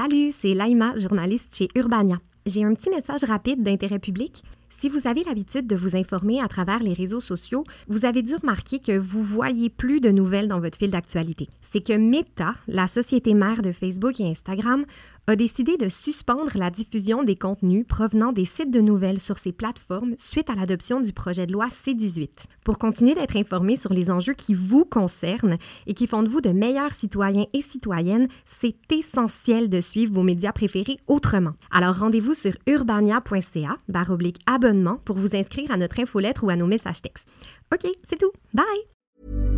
Salut, c'est Laïma, journaliste chez Urbania. J'ai un petit message rapide d'intérêt public. Si vous avez l'habitude de vous informer à travers les réseaux sociaux, vous avez dû remarquer que vous voyez plus de nouvelles dans votre fil d'actualité. C'est que Meta, la société mère de Facebook et Instagram, a décidé de suspendre la diffusion des contenus provenant des sites de nouvelles sur ces plateformes suite à l'adoption du projet de loi C-18. Pour continuer d'être informé sur les enjeux qui vous concernent et qui font de vous de meilleurs citoyens et citoyennes, c'est essentiel de suivre vos médias préférés autrement. Alors rendez-vous sur urbania.ca oblique abonnement pour vous inscrire à notre infolettre ou à nos messages textes. OK, c'est tout. Bye!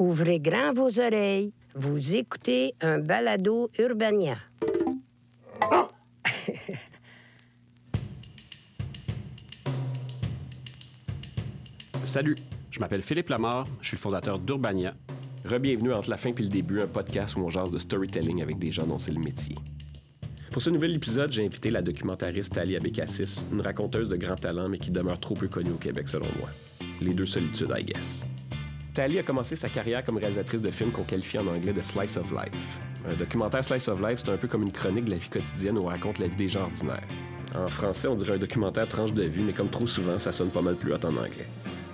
Ouvrez grand vos oreilles. Vous écoutez un balado Urbania. Salut, je m'appelle Philippe Lamar, je suis le fondateur d'Urbania. Rebienvenue entre la fin et le début, un podcast où on jase de storytelling avec des gens dont c'est le métier. Pour ce nouvel épisode, j'ai invité la documentariste Thalie Abécassis, une raconteuse de grand talent mais qui demeure trop peu connue au Québec selon moi. Les deux solitudes, I guess. Thalie a commencé sa carrière comme réalisatrice de films qu'on qualifie en anglais de Slice of Life. Un documentaire Slice of Life, c'est un peu comme une chronique de la vie quotidienne où on raconte la vie des gens ordinaires. En français, on dirait un documentaire tranche de vie, mais comme trop souvent, ça sonne pas mal plus haut en anglais.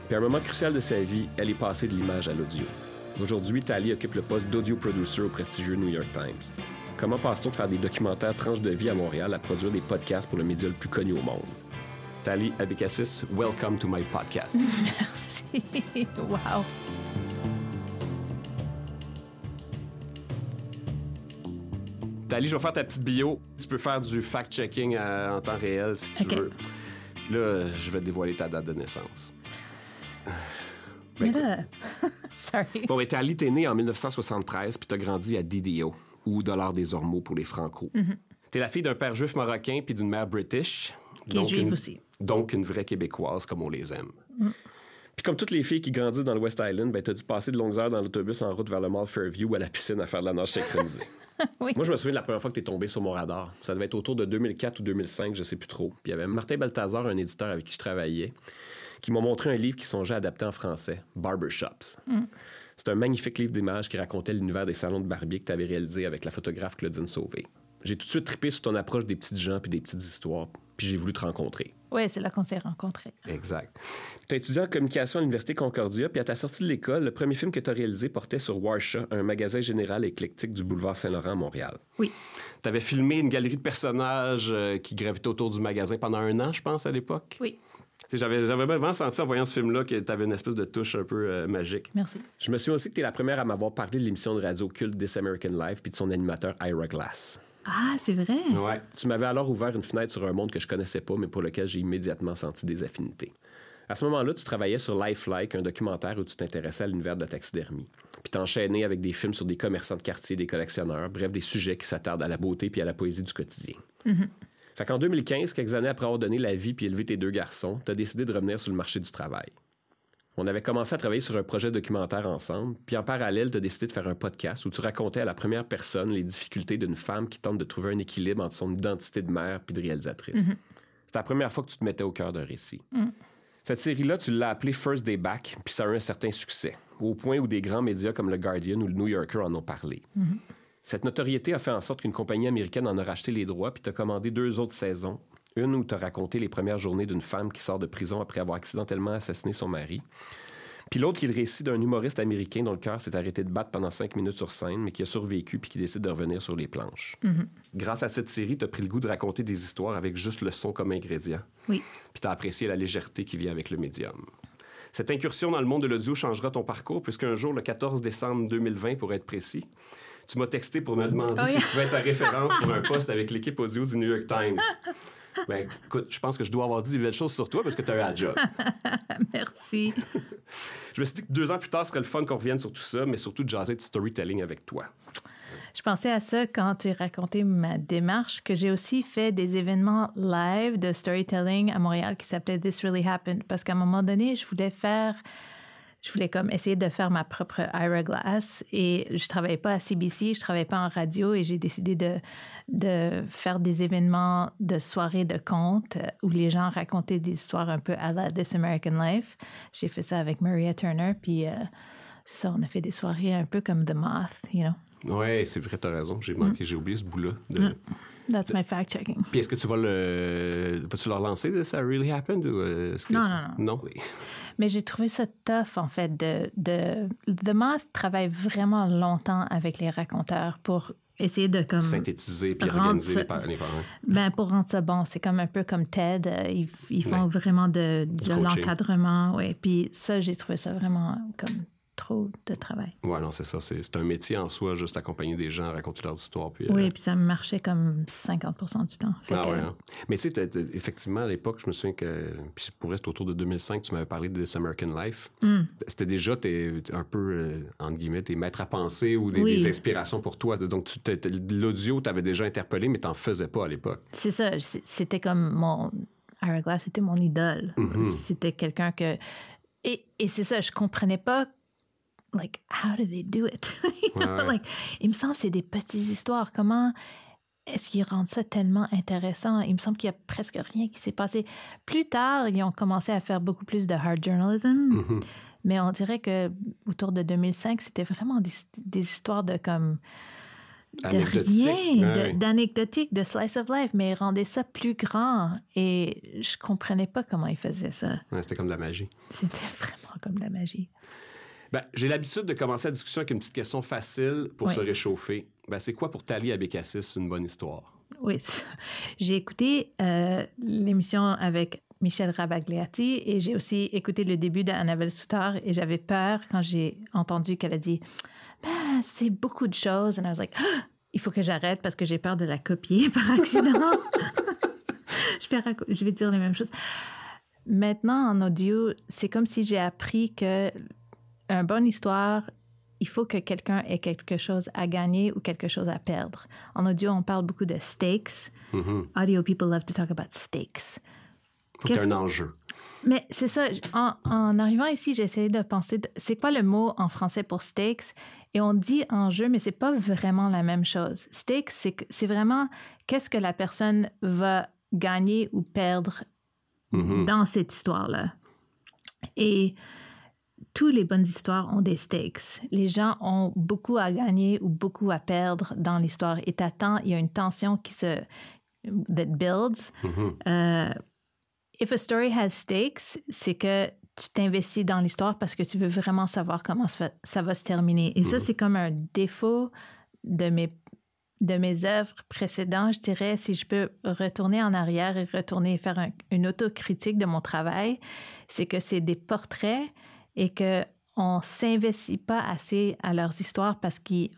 Puis à un moment crucial de sa vie, elle est passée de l'image à l'audio. Aujourd'hui, Thalie occupe le poste d'audio producer au prestigieux New York Times. Comment passe-t-on de faire des documentaires tranches de vie à Montréal à produire des podcasts pour le média le plus connu au monde? Tali Abécassis, welcome to my podcast. Merci. Wow. Tali, je vais faire ta petite bio. Tu peux faire du fact-checking euh, en temps réel si tu veux. Là, je vais te dévoiler ta date de naissance. Là, sorry. Bon, mais Tali, t'es né en 1973 puis t'as grandi à DDO, ou Dollar des Ormeaux pour les Franco. T'es la fille d'un père juif marocain puis d'une mère british. Qui est juive une, aussi. Mm. Donc une vraie québécoise comme on les aime. Puis comme toutes les filles qui grandissent dans le West Island, ben, t'as dû passer de longues heures dans l'autobus en route vers le Mall Fairview ou à la piscine à faire de la nage synchronisée. Oui. Moi, je me souviens de la première fois que t'es tombé sur mon radar. Ça devait être autour de 2004 ou 2005, je sais plus trop. Puis il y avait Martin Balthazar, un éditeur avec qui je travaillais, qui m'a montré un livre qui songeait à adapter en français, Barbershops. C'est un magnifique livre d'images qui racontait l'univers des salons de barbier que tu avais réalisé avec la photographe Claudine Sauvé. J'ai tout de suite trippé sur ton approche des petites gens puis des petites histoires, puis j'ai voulu te rencontrer. Oui, c'est là qu'on s'est rencontrés. Exact. Tu as étudié en communication à l'Université Concordia, puis à ta sortie de l'école, le premier film que tu as réalisé portait sur Warsha, un magasin général éclectique du boulevard Saint-Laurent à Montréal. Oui. Tu avais filmé une galerie de personnages euh, qui gravitaient autour du magasin pendant un an, je pense, à l'époque? Oui. J'avais vraiment senti en voyant ce film-là que tu avais une espèce de touche un peu euh, magique. Merci. Je me souviens aussi que tu es la première à m'avoir parlé de l'émission de radio culte This American Life puis de son animateur Ira Glass. Ah, c'est vrai? Ouais. Tu m'avais alors ouvert une fenêtre sur un monde que je connaissais pas, mais pour lequel j'ai immédiatement senti des affinités. À ce moment-là, tu travaillais sur Lifelike, un documentaire où tu t'intéressais à l'univers de la taxidermie. Puis t'enchaînais avec des films sur des commerçants de quartier, des collectionneurs, bref, des sujets qui s'attardent à la beauté puis à la poésie du quotidien. Fait qu'en 2015, quelques années après avoir donné la vie puis élevé tes deux garçons, t'as décidé de revenir sur le marché du travail. On avait commencé à travailler sur un projet documentaire ensemble, puis en parallèle, tu as décidé de faire un podcast où tu racontais à la première personne les difficultés d'une femme qui tente de trouver un équilibre entre son identité de mère puis de réalisatrice. C'était la première fois que tu te mettais au cœur d'un récit. Cette série-là, tu l'as appelée First Day Back, puis ça a eu un certain succès, au point où des grands médias comme le Guardian ou le New Yorker en ont parlé. Cette notoriété a fait en sorte qu'une compagnie américaine en a racheté les droits puis t'a commandé deux autres saisons. Une où t'as raconté les premières journées d'une femme qui sort de prison après avoir accidentellement assassiné son mari. Puis l'autre qui est le récit d'un humoriste américain dont le cœur s'est arrêté de battre pendant cinq minutes sur scène, mais qui a survécu puis qui décide de revenir sur les planches. Grâce à cette série, t'as pris le goût de raconter des histoires avec juste le son comme ingrédient. Oui. Puis t'as apprécié la légèreté qui vient avec le médium. Cette incursion dans le monde de l'audio changera ton parcours, puisqu'un jour, le 14 décembre 2020, pour être précis, tu m'as texté pour me demander Oh, si yeah. je pouvais être ta référence pour un poste avec l'équipe audio du New York Times. Ben, écoute, je pense que je dois avoir dit des belles choses sur toi parce que tu as eu un job. Merci. je me suis dit que deux ans plus tard, ce serait le fun qu'on revienne sur tout ça, mais surtout de jaser de storytelling avec toi. Je pensais à ça quand tu raconté ma démarche, que j'ai aussi fait des événements live de storytelling à Montréal qui s'appelaient This Really Happened, parce qu'à un moment donné, je voulais faire je voulais comme essayer de faire ma propre Ira Glass et je travaillais pas à CBC, je travaillais pas en radio et j'ai décidé de, de faire des événements de soirées de contes où les gens racontaient des histoires un peu à la This American Life. J'ai fait ça avec Maria Turner puis euh, c'est ça, on a fait des soirées un peu comme The Moth, you know. Oui, c'est vrai, tu as raison. J'ai manqué, j'ai oublié ce bout-là. De... Mm. That's my fact-checking. Puis est-ce que tu vas le. Vas-tu leur lancer ça really happened? Ou euh, non, non, non, non? Mais j'ai trouvé ça tough, en fait, de, de... The Moth travaille vraiment longtemps avec les raconteurs pour essayer de comme synthétiser puis organiser ça, les, parents. Ben pour rendre ça bon, c'est comme un peu comme TED, euh, ils, ils font vraiment de, de l'encadrement, ouais. Puis ça, j'ai trouvé ça vraiment comme trop de travail. Oui, non, c'est ça. C'est un métier en soi, juste accompagner des gens, raconter leurs histoires. Puis, oui, euh, puis ça marchait comme 50 du temps. ah, ouais, hein. Mais tu sais, effectivement, à l'époque, je me souviens que, puis pour rester autour de 2005, tu m'avais parlé de This American Life. Hmm. C'était déjà es, un peu, euh, entre guillemets, tes maîtres à penser ou des, inspirations pour toi. Donc, l'audio t'avait déjà interpellé, mais t'en faisais pas à l'époque. C'est ça. C'était comme mon... Ira Glass, c'était mon idole. Mm-hmm. C'était quelqu'un que... Et, et c'est ça, je comprenais pas like, how do they do it? like, il me semble que c'est des petites histoires. Comment est-ce qu'ils rendent ça tellement intéressant? Il me semble qu'il y a presque rien qui s'est passé. Plus tard, ils ont commencé à faire beaucoup plus de hard journalism. Mm-hmm. Mais on dirait que autour de 2005, c'était vraiment des, histoires de comme de rien, d'anecdotique, de, slice of life, mais ils rendaient ça plus grand. Et je comprenais pas comment ils faisaient ça. c'était comme de la magie. C'était vraiment comme de la magie. Ben, j'ai l'habitude de commencer la discussion avec une petite question facile pour se réchauffer. Ben, c'est quoi pour Tali Abécassis une bonne histoire? Oui, j'ai écouté euh, l'émission avec Michel Rabagliati et j'ai aussi écouté le début d'Annabelle Soutard et j'avais peur quand j'ai entendu qu'elle a dit ben, c'est beaucoup de choses. Et I was like, il faut que j'arrête parce que j'ai peur de la copier par accident. je, vais je vais dire les mêmes choses. Maintenant, en audio, c'est comme si j'ai appris que une bonne histoire, il faut que quelqu'un ait quelque chose à gagner ou quelque chose à perdre. En audio, on parle beaucoup de stakes. Mm-hmm. Audio people love to talk about stakes. Ait un enjeu. Mais c'est ça. En, arrivant ici, j'ai essayé de penser, c'est quoi le mot en français pour stakes? Et on dit enjeu, mais c'est pas vraiment la même chose. Stakes, c'est vraiment qu'est-ce que la personne va gagner ou perdre mm-hmm. dans cette histoire-là. Et toutes les bonnes histoires ont des stakes. Les gens ont beaucoup à gagner ou beaucoup à perdre dans l'histoire. Et t'attends, il y a une tension qui se that builds. Mm-hmm. Uh, if a story has stakes, c'est que tu t'investis dans l'histoire parce que tu veux vraiment savoir comment ça va, se terminer. Et ça, Mm-hmm. c'est comme un défaut de mes de mes œuvres précédentes, je dirais, si je peux retourner en arrière et retourner et faire une autocritique de mon travail, c'est que c'est des portraits et qu'on ne s'investit pas assez à leurs histoires parce qu'il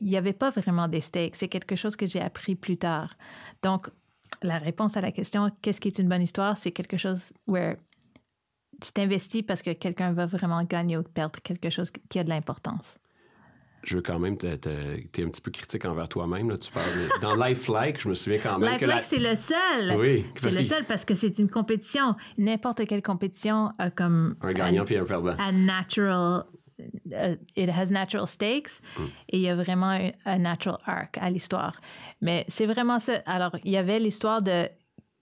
n'y avait pas vraiment des stakes. C'est quelque chose que j'ai appris plus tard. Donc, la réponse à la question qu'est-ce qui est une bonne histoire, c'est quelque chose où tu t'investis parce que quelqu'un va vraiment gagner ou perdre quelque chose qui a de l'importance je veux quand même, tu es un petit peu critique envers toi-même. Tu parles dans Lifelike, je me souviens quand même. Lifelike, c'est le seul. Oui. C'est le seul parce que c'est une compétition. N'importe quelle compétition a comme. Un gagnant puis un perdant. Un natural. Uh, it has natural stakes mm. et il y a vraiment un, natural arc à l'histoire. Mais c'est vraiment ça. Alors, il y avait l'histoire de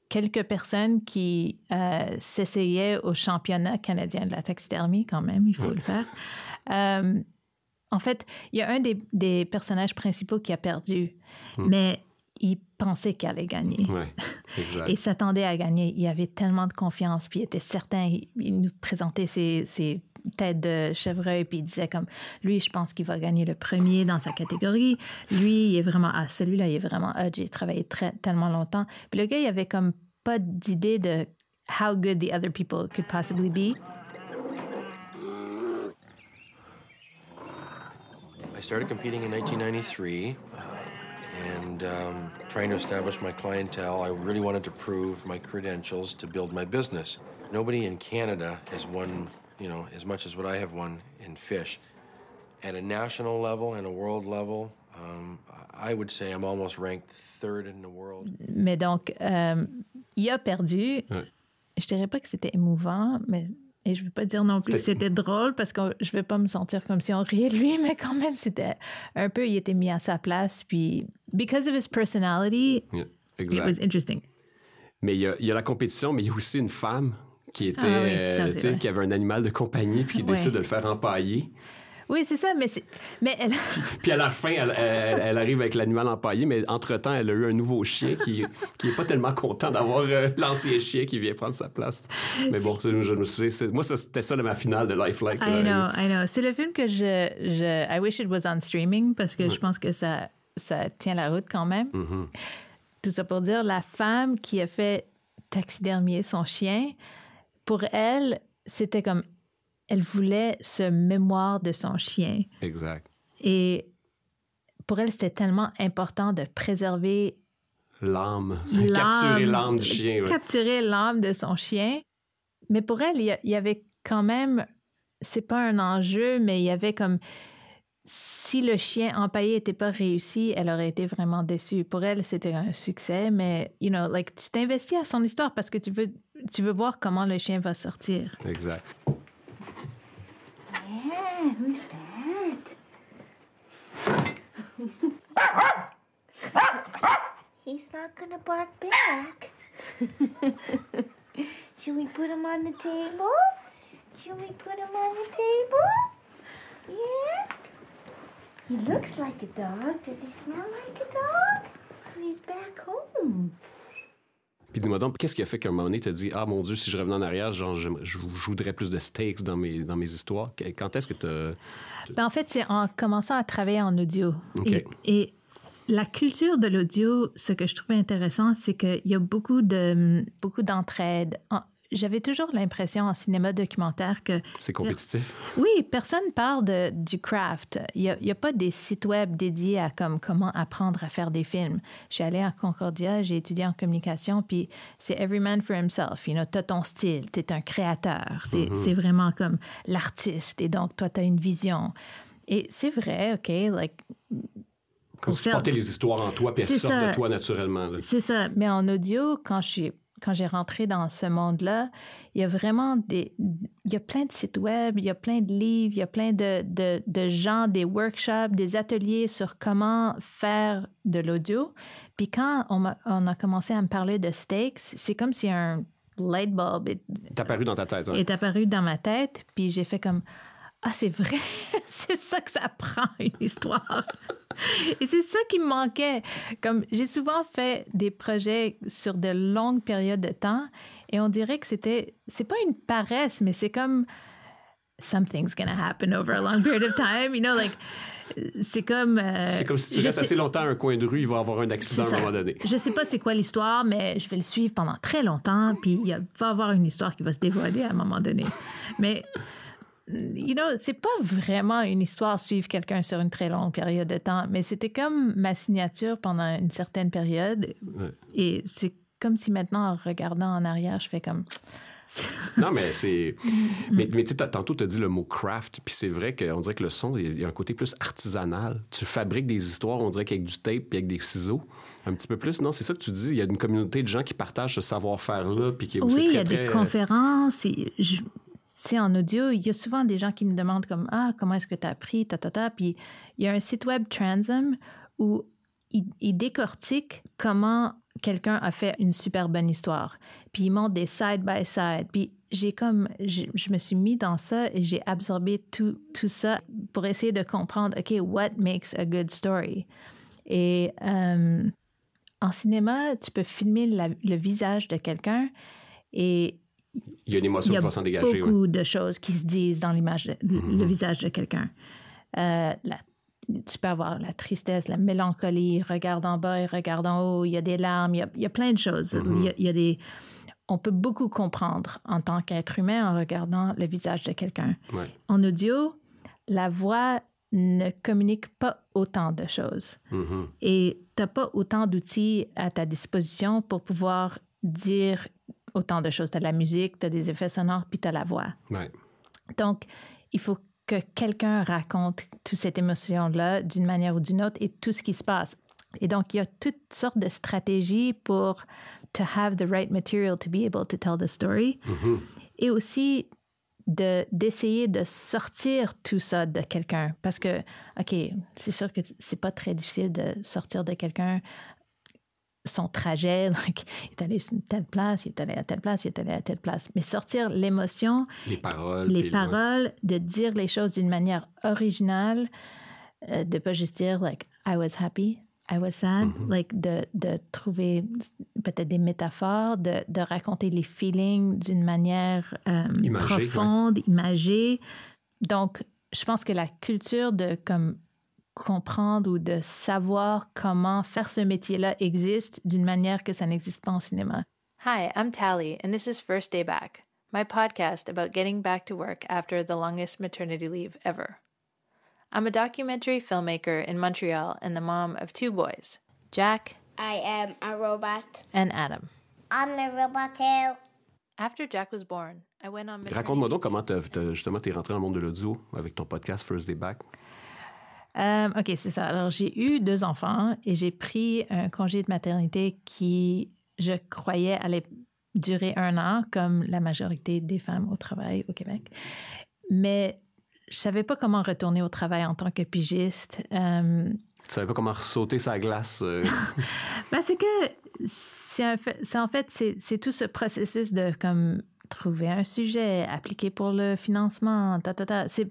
quelques personnes qui euh, s'essayaient au championnat canadien de la taxidermie, quand même, il faut le faire. Euh, en fait, il y a un des, personnages principaux qui a perdu, Hmm. mais il pensait qu'il allait gagner. Ouais, exact. et s'attendait à gagner. Il avait tellement de confiance, puis il était certain. Il, nous présentait ses, têtes de chevreuil, puis il disait comme, lui, je pense qu'il va gagner le premier dans sa catégorie. Lui, il est vraiment, ah, celui-là, il est vraiment, ah, j'ai travaillé très, tellement longtemps. Puis le gars, il avait comme pas d'idée de how good the other people could possibly be. Started competing in 1993. Uh, and um, trying to establish my clientele. I really wanted to prove my credentials to build my business. Nobody in Canada has won, you know, as much as what I have won in fish. At a national level and a world level, um, I would say I'm almost ranked third in the world. Mais donc, euh, il a perdu. Ouais. Je dirais pas que c'était émouvant, mais et je veux pas dire non plus que c'était drôle parce que je veux pas me sentir comme si on riait de lui, mais quand même c'était un peu, il était mis à sa place. Puis, because of his personality, Yeah, it was interesting. Mais il y, a, il y a la compétition, mais il y a aussi une femme qui était, Ah oui, ça, euh, qui avait un animal de compagnie puis qui Ouais. décide de le faire empailler. Oui, c'est ça, mais c'est, mais elle, Puis à la fin, elle, elle- elle arrive avec l'animal empaillé, mais entre-temps, elle a eu un nouveau chien qui qui est pas tellement content d'avoir euh, l'ancien chien qui vient prendre sa place. Mais bon, c'est- je me souviens, moi, c'était ça ma finale de Lifelike. I know, I know. C'est le film que je, je, I wish it was on streaming parce que je pense que ça, ça tient la route quand même. Mhm. Tout ça pour dire, la femme qui a fait taxidermier son chien, pour elle, c'était comme, elle voulait ce mémoire de son chien. Exact. Et pour elle, c'était tellement important de préserver L'âme. Capturer l'âme du chien. ouais. capturer l'âme de son chien. Mais pour elle, il y, a- il y avait quand même, c'est pas un enjeu, mais il y avait comme si le chien empaillé n'était pas réussi, elle aurait été vraiment déçue. Pour elle, c'était un succès, mais you know, like tu t'investis à son histoire parce que tu veux, tu veux voir comment le chien va sortir. Exact. Yeah, who's that? He's not gonna bark back. Should we put him on the table? Should we put him on the table? Yeah. He looks like a dog. Does he smell like a dog? 'Cause he's back home. Puis dis-moi donc, qu'est-ce qui a fait qu'à un moment donné, tu as dit Ah mon Dieu, si je revenais en arrière, genre, je, je, je voudrais plus de stakes dans mes, dans mes histoires. Quand est-ce que tu as. Ben, en fait, c'est en commençant à travailler en audio. Et la culture de l'audio, ce que je trouvais intéressant, c'est qu'il y a beaucoup de beaucoup d'entraide. J'avais toujours l'impression en cinéma documentaire que C'est compétitif. oui, personne parle de, du craft. Il n'y a, pas des sites web dédiés à comme, comment apprendre à faire des films. Je suis allée à Concordia, j'ai étudié en communication, puis c'est every man for himself. You know, tu as ton style, tu es un créateur. C'est c'est vraiment comme l'artiste. Et donc, toi, tu as une vision. Et c'est vrai, OK, like, Comme si tu portais les histoires en toi, puis elles C'est sortent ça. de toi naturellement. C'est ça. Mais en audio, quand je suis quand j'ai rentré dans ce monde-là, il y a vraiment des... Il y a plein de sites web, il y a plein de livres, il y a plein de, de, de gens, des workshops, des ateliers sur comment faire de l'audio. Puis quand on, m'a- on a commencé à me parler de stakes, c'est comme si un light bulb est, T'as apparu dans ta tête. ouais. est apparu dans ma tête, puis j'ai fait comme ah c'est vrai, c'est ça que ça prend une histoire. Et c'est ça qui me manquait. Comme j'ai souvent fait des projets sur de longues périodes de temps, et on dirait que c'était c'est pas une paresse, mais c'est comme something's gonna happen over a long period of time, you know, like c'est comme euh, C'est comme si tu restes sais- assez longtemps à un coin de rue, il va y avoir un accident à un moment donné. Je sais pas c'est quoi l'histoire, mais je vais le suivre pendant très longtemps, puis il va y avoir une histoire qui va se dévoiler à un moment donné. Mais, you know, c'est pas vraiment une histoire suivre quelqu'un sur une très longue période de temps, mais c'était comme ma signature pendant une certaine période. Ouais. Et c'est comme si maintenant, en regardant en arrière, je fais comme. Non, mais c'est. mais mais tu tantôt, tu as dit le mot craft, puis c'est vrai qu'on dirait que le son, il y a un côté plus artisanal. Tu fabriques des histoires, on dirait qu'avec du tape puis avec des ciseaux. Un petit peu plus, non? C'est ça que tu dis? Il y a une communauté de gens qui partagent ce savoir-faire-là, puis qui est aussi Oui, il y a des très- euh, conférences. je- C'est en audio. Il y a souvent des gens qui me demandent comme Ah, comment est-ce que tu as appris, ta, ta, ta. Puis il y a un site web Transum où il, il comment quelqu'un a fait une super bonne histoire. Puis il montre des side by side. Puis j'ai comme, je, je me suis mis dans ça et j'ai absorbé tout, tout ça pour essayer de comprendre, OK, what makes a good story? Et euh, en cinéma, tu peux filmer le visage de quelqu'un et Il y a une émotion il qui va s'en dégager. ouais. beaucoup de choses qui se disent dans l'image, de- le visage de quelqu'un. Euh, tu peux avoir la tristesse, la mélancolie, regarde en bas et regarde en haut, il y a des larmes, il y a, il y a plein de choses. il, y a, il y a des... On peut beaucoup comprendre en tant qu'être humain en regardant le visage de quelqu'un. Ouais. En audio, la voix ne communiquent pas autant de choses. Mhm. Et tu n'as pas autant d'outils à ta disposition pour pouvoir dire autant de choses. Tu as la musique, tu as des effets sonores, puis tu as la voix. Ouais. Donc, il faut que quelqu'un raconte toute cette émotion-là d'une manière ou d'une autre et tout ce qui se passe. Et donc, il y a toutes sortes de stratégies pour to have the right material to be able to tell the story. Mhm. Et aussi de d'essayer de sortir tout ça de quelqu'un. Parce que, OK, c'est sûr que c'est pas très difficile de sortir de quelqu'un son trajet, like, il est allé sur une telle place, il est allé à telle place, il est allé à telle place. Mais sortir l'émotion, Les paroles. les paroles, de dire les choses d'une manière originale, euh, de pas juste dire like I was happy, I was sad, Mm-hmm. like de, de trouver peut-être des métaphores, de, de raconter les feelings d'une manière euh, Imagée, ouais. profonde, imagée. Donc, je pense que la culture de comme comprendre ou de savoir comment faire ce métier-là existe d'une manière que ça n'existe pas en cinéma. Hi, I'm Tally, and this is First Day Back, my podcast about getting back to work after the longest maternity leave ever. I'm a documentary filmmaker in Montreal and the mom of two boys, Jack I am a robot. and Adam. I'm a robot too. After Jack was born, I went on Raconte-moi donc comment t'as- justement t'es rentré dans le monde de l'audio avec ton podcast First Day Back. Euh, OK, c'est ça. Alors, j'ai eu deux enfants et j'ai pris un congé de maternité qui, je croyais, allait durer un an, comme la majorité des femmes au travail au Québec. Mais je savais pas comment retourner au travail en tant que pigiste. Euh, Tu savais pas comment sauter sa glace. euh, parce que c'est fait- en fait, c'est c'est tout ce processus de comme trouver un sujet, appliquer pour le financement, ta, ta, ta. C'est-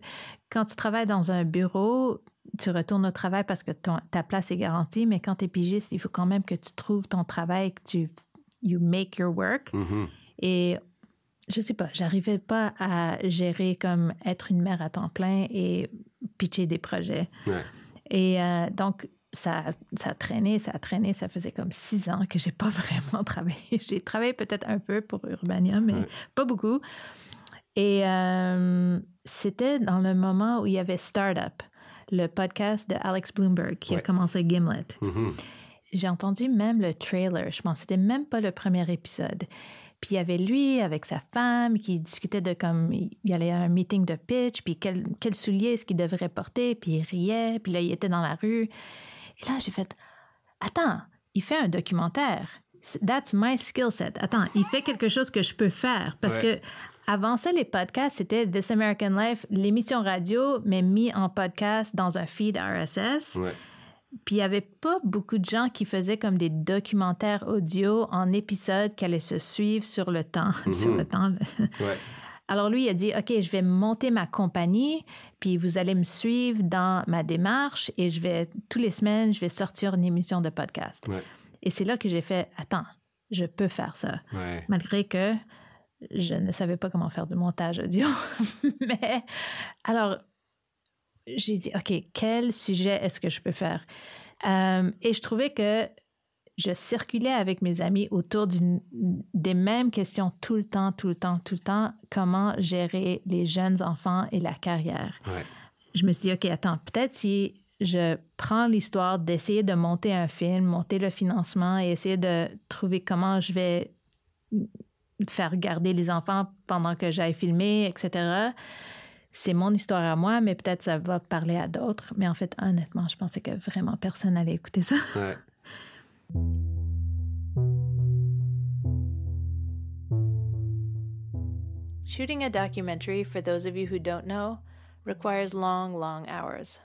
Quand tu travailles dans un bureau, tu retournes au travail parce que ton- ta place est garantie, mais quand tu es pigiste, il faut quand même que tu trouves ton travail, que tu you make your work. mhm. Et je sais pas, j'arrivais pas à gérer comme être une mère à temps plein et pitcher des projets. Ouais. Et euh, donc, ça, ça a traîné, ça a traîné. Ça faisait comme six ans que j'ai pas vraiment travaillé. J'ai travaillé peut-être un peu pour Urbania, mais Ouais. pas beaucoup. Et euh, c'était dans le moment où il y avait Startup, le podcast de Alex Bloomberg qui a commencé Gimlet. Mhm. J'ai entendu même le trailer. Je pense que c'était même pas le premier épisode. Puis il y avait lui avec sa femme qui discutait de comme il y allait à un meeting de pitch, puis quel, quel soulier est-ce qu'il devrait porter, puis il riait, puis là il était dans la rue. Et là j'ai fait attends, il fait un documentaire. That's my skill set. Attends, il fait quelque chose que je peux faire parce Ouais. que avant ça les podcasts c'était This American Life, l'émission radio mais mis en podcast dans un feed RSS. Ouais. Puis il n'y avait pas beaucoup de gens qui faisaient comme des documentaires audio en épisodes qui allaient se suivre sur le temps. sur le temps. Ouais. Alors lui, il a dit, OK, je vais monter ma compagnie, puis vous allez me suivre dans ma démarche et je vais, tous les semaines, je vais sortir une émission de podcast. Ouais. Et c'est là que j'ai fait, attends, je peux faire ça. Ouais. Malgré que je ne savais pas comment faire du montage audio. Mais alors, j'ai dit, OK, quel sujet est-ce que je peux faire? Euh, et je trouvais que je circulais avec mes amis autour des mêmes questions tout le temps, tout le temps, tout le temps. Comment gérer les jeunes enfants et la carrière? Ouais. je me suis dit, OK, attends, peut-être si je prends l'histoire d'essayer de monter un film, monter le financement et essayer de trouver comment je vais faire garder les enfants pendant que j'aille filmer, etc. C'est mon histoire à moi, mais peut-être ça va parler à d'autres. Mais en fait, honnêtement, je pensais que vraiment personne allait écouter ça. Ouais. Shooting a documentary, for those of you who don't know, requires long, long hours.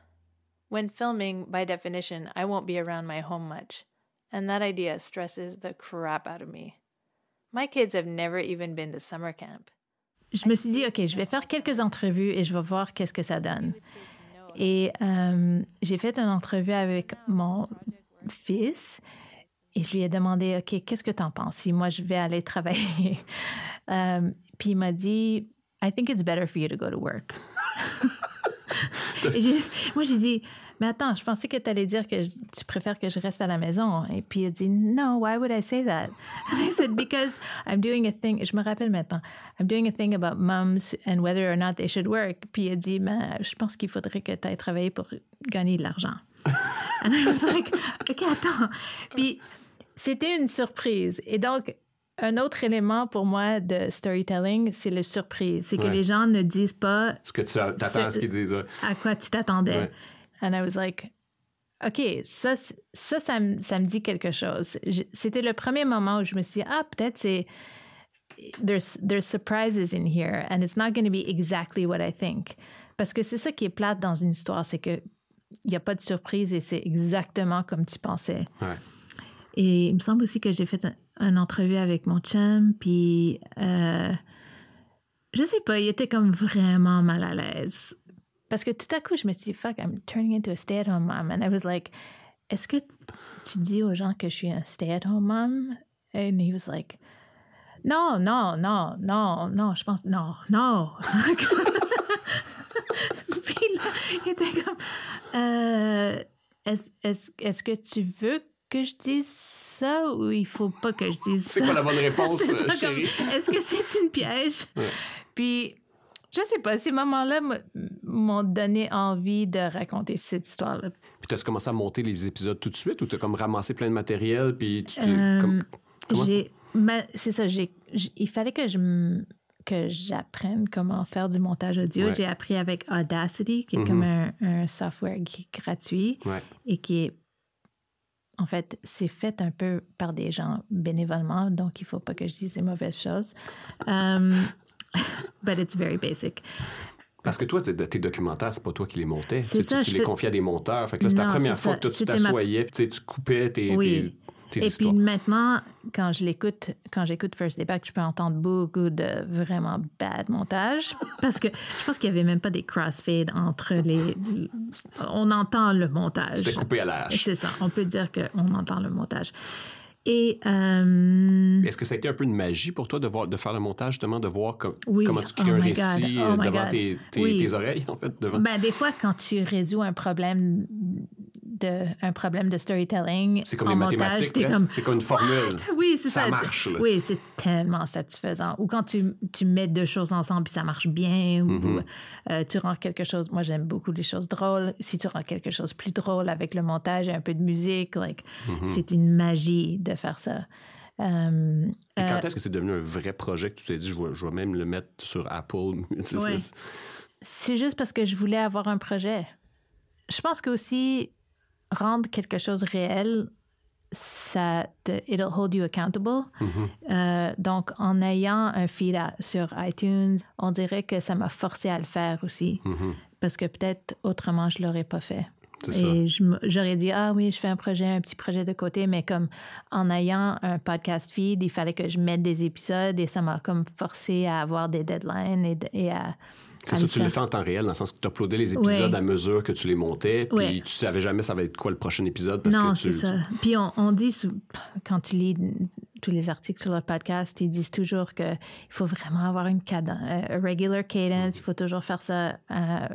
When filming, by definition, I won't be around my home much, and that idea stresses the crap out of me. My kids have never even been to summer camp. je me suis dit, OK, je vais faire quelques entrevues et je vais voir qu'est-ce que ça donne. Et euh, j'ai fait une entrevue avec mon fils et je lui ai demandé, OK, qu'est-ce que tu en penses si moi je vais aller travailler? Euh, puis il m'a dit, I think it's better for you to go to work. Moi, j'ai dit, mais attends, je pensais que tu allais dire que tu préfères que je reste à la maison. Et puis, il a dit, no, why would I say that? I said, because I'm doing a thing, je me rappelle maintenant, I'm doing a thing about moms and whether or not they should work. Puis, il a dit, mais je pense qu'il faudrait que tu ailles travailler pour gagner de l'argent. And I was like, OK, attends. Puis, c'était une surprise. Et donc, un autre élément pour moi de storytelling, c'est le surprise. C'est que Ouais. les gens ne disent pas Ce que tu t'attends à ce qu'ils disent. ouais. à quoi tu t'attendais. Ouais. And I was like, OK, ça, ça, ça, me- ça me dit quelque chose. C'était le premier moment où je me suis dit, ah, peut-être c'est. There's, there's surprises in here, and it's not going to be exactly what I think. Parce que c'est ça qui est plate dans une histoire, c'est que il n'y a pas de surprise et c'est exactement comme tu pensais. Ouais. Et il me semble aussi que j'ai fait un, une entrevue avec mon chum, puis euh, je sais pas, il était comme vraiment mal à l'aise. Parce que tout à coup, je me suis dit, fuck, I'm turning into a stay-at-home mom. And I was like, est-ce que tu dis aux gens que je suis un stay-at-home mom? And he was like, non, non, non, non, non, je pense, non, non. Puis là, il était comme, euh, est-ce est-ce- est-ce que tu veux que je dise ça ou il faut pas que je dise ça? C'est quoi la bonne réponse, chérie? Est-ce que c'est une piège? Puis, je sais pas, ces moments-là m'ont donné envie de raconter cette histoire-là. Puis t'as commencé à monter les épisodes tout de suite ou t'as comme ramassé plein de matériel puis tu Euh, comme-? J'ai, c'est ça, j'ai, il fallait que je que j'apprenne comment faire du montage audio. Ouais. J'ai appris avec Audacity, qui est Mhm. comme un, un software qui est gratuit Ouais. et qui est en fait, c'est fait un peu par des gens bénévolement, donc il faut pas que je dise les mauvaises choses. Um, but it's very basic. Parce que toi, tes, documentaires, c'est pas toi qui les montais. C'est Tu, ça, tu, les fais- confiais à des monteurs. Fait que là, c'était la Non, première c'est fois ça. que toi, tu ma- t'assoyais puis tu coupais tes, Oui. tes, tes Et histoires. puis maintenant, quand je l'écoute, quand j'écoute First Day Back, je peux entendre beaucoup de vraiment bad montage parce que je pense qu'il y avait même pas des crossfades entre les. On entend le montage. C'était coupé à la hache. C'est ça. On peut dire qu'on entend le montage. Et euh, Est-ce que ça a été un peu une magie pour toi de, voir, de faire le montage, justement, de voir com- Oui. comment tu Oh crées un my God. récit Oh euh, my devant tes, tes, Oui. tes oreilles, en fait? Devant... ben, des fois, quand tu résous un problème de, un problème de storytelling, c'est comme en les montage, mathématiques, comme C'est comme une formule. Oui, c'est Ça ça. marche, là. Oui, c'est tellement satisfaisant. Ou quand tu, tu mets deux choses ensemble puis ça marche bien, ou Mhm. euh, tu rends quelque chose. Moi, j'aime beaucoup les choses drôles. Si tu rends quelque chose plus drôle avec le montage et un peu de musique, like, Mhm. c'est une magie de faire ça. Euh, euh, quand est-ce que c'est devenu un vrai projet que tu t'es dit, je vais, je vais même le mettre sur Apple? C'est- Ouais. c'est- c'est juste parce que je voulais avoir un projet. Je pense que aussi rendre quelque chose réel, ça te, it'll hold you accountable. Mhm. Euh, donc, en ayant un feed à- sur iTunes, on dirait que ça m'a forcé à le faire aussi. Mhm. Parce que peut-être autrement, je l'aurais pas fait. Et j'aurais dit, ah oui, je fais un projet, un petit projet de côté, mais comme en ayant un podcast feed, il fallait que je mette des épisodes et ça m'a comme forcé à avoir des deadlines et, et à. C'est ça, tu le fais en temps réel, dans le sens que tu uploadais les épisodes à mesure que tu les montais, puis Ouais. tu savais jamais ça va être quoi le prochain épisode. Parce non, c'est ça. Puis on, on dit, quand tu lis tous les articles sur le podcast, ils disent toujours qu'il faut vraiment avoir une cadence, un regular cadence, il faut toujours faire ça à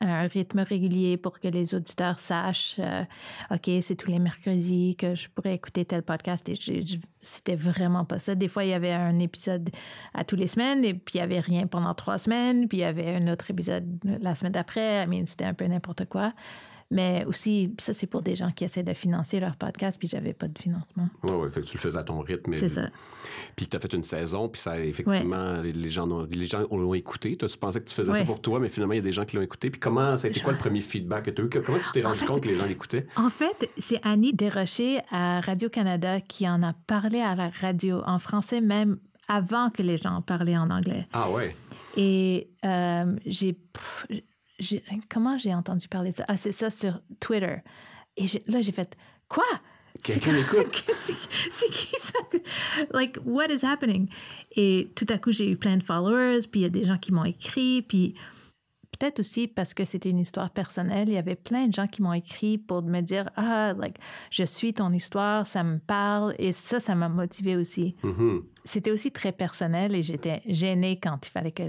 un rythme régulier pour que les auditeurs sachent, euh, OK, c'est tous les mercredis que je pourrais écouter tel podcast. Et c'était vraiment pas ça. Des fois, il y avait un épisode à tous les semaines, et puis il y avait rien pendant trois semaines, puis il y avait un autre épisode la semaine d'après. I mean, c'était un peu n'importe quoi. Mais aussi, ça, c'est pour des gens qui essaient de financer leur podcast, puis j'avais pas de financement. Oui, oui, fait que tu le faisais à ton rythme. C'est ça. Puis tu as fait une saison, puis ça, effectivement, les, les gens, ont- les gens l'ont écouté. Toi, tu pensais que tu faisais ça pour toi, mais finalement, il y a des gens qui l'ont écouté. Puis comment, ça a été quoi le premier feedback que tu as eu? Comment tu t'es rendu compte que les gens l'écoutaient? En fait, c'est Annie Desrochers à Radio-Canada qui en a parlé à la radio en français même avant que les gens en parlaient en anglais. Ah ouais. Et euh, j'ai- Comment j'ai entendu parler de ça? Ah, c'est ça sur Twitter. Et là, j'ai fait Quoi? Quelqu'un C'est- l'écoute? c'est qui ça? Like, what is happening? Et tout à coup, j'ai eu plein de followers, puis il y a des gens qui m'ont écrit, puis peut-être aussi parce que c'était une histoire personnelle, il y avait plein de gens qui m'ont écrit pour me dire Ah, like, je suis ton histoire, ça me parle, et ça, ça m'a motivé aussi Mhm. c'était aussi très personnel et j'étais gênée quand il fallait que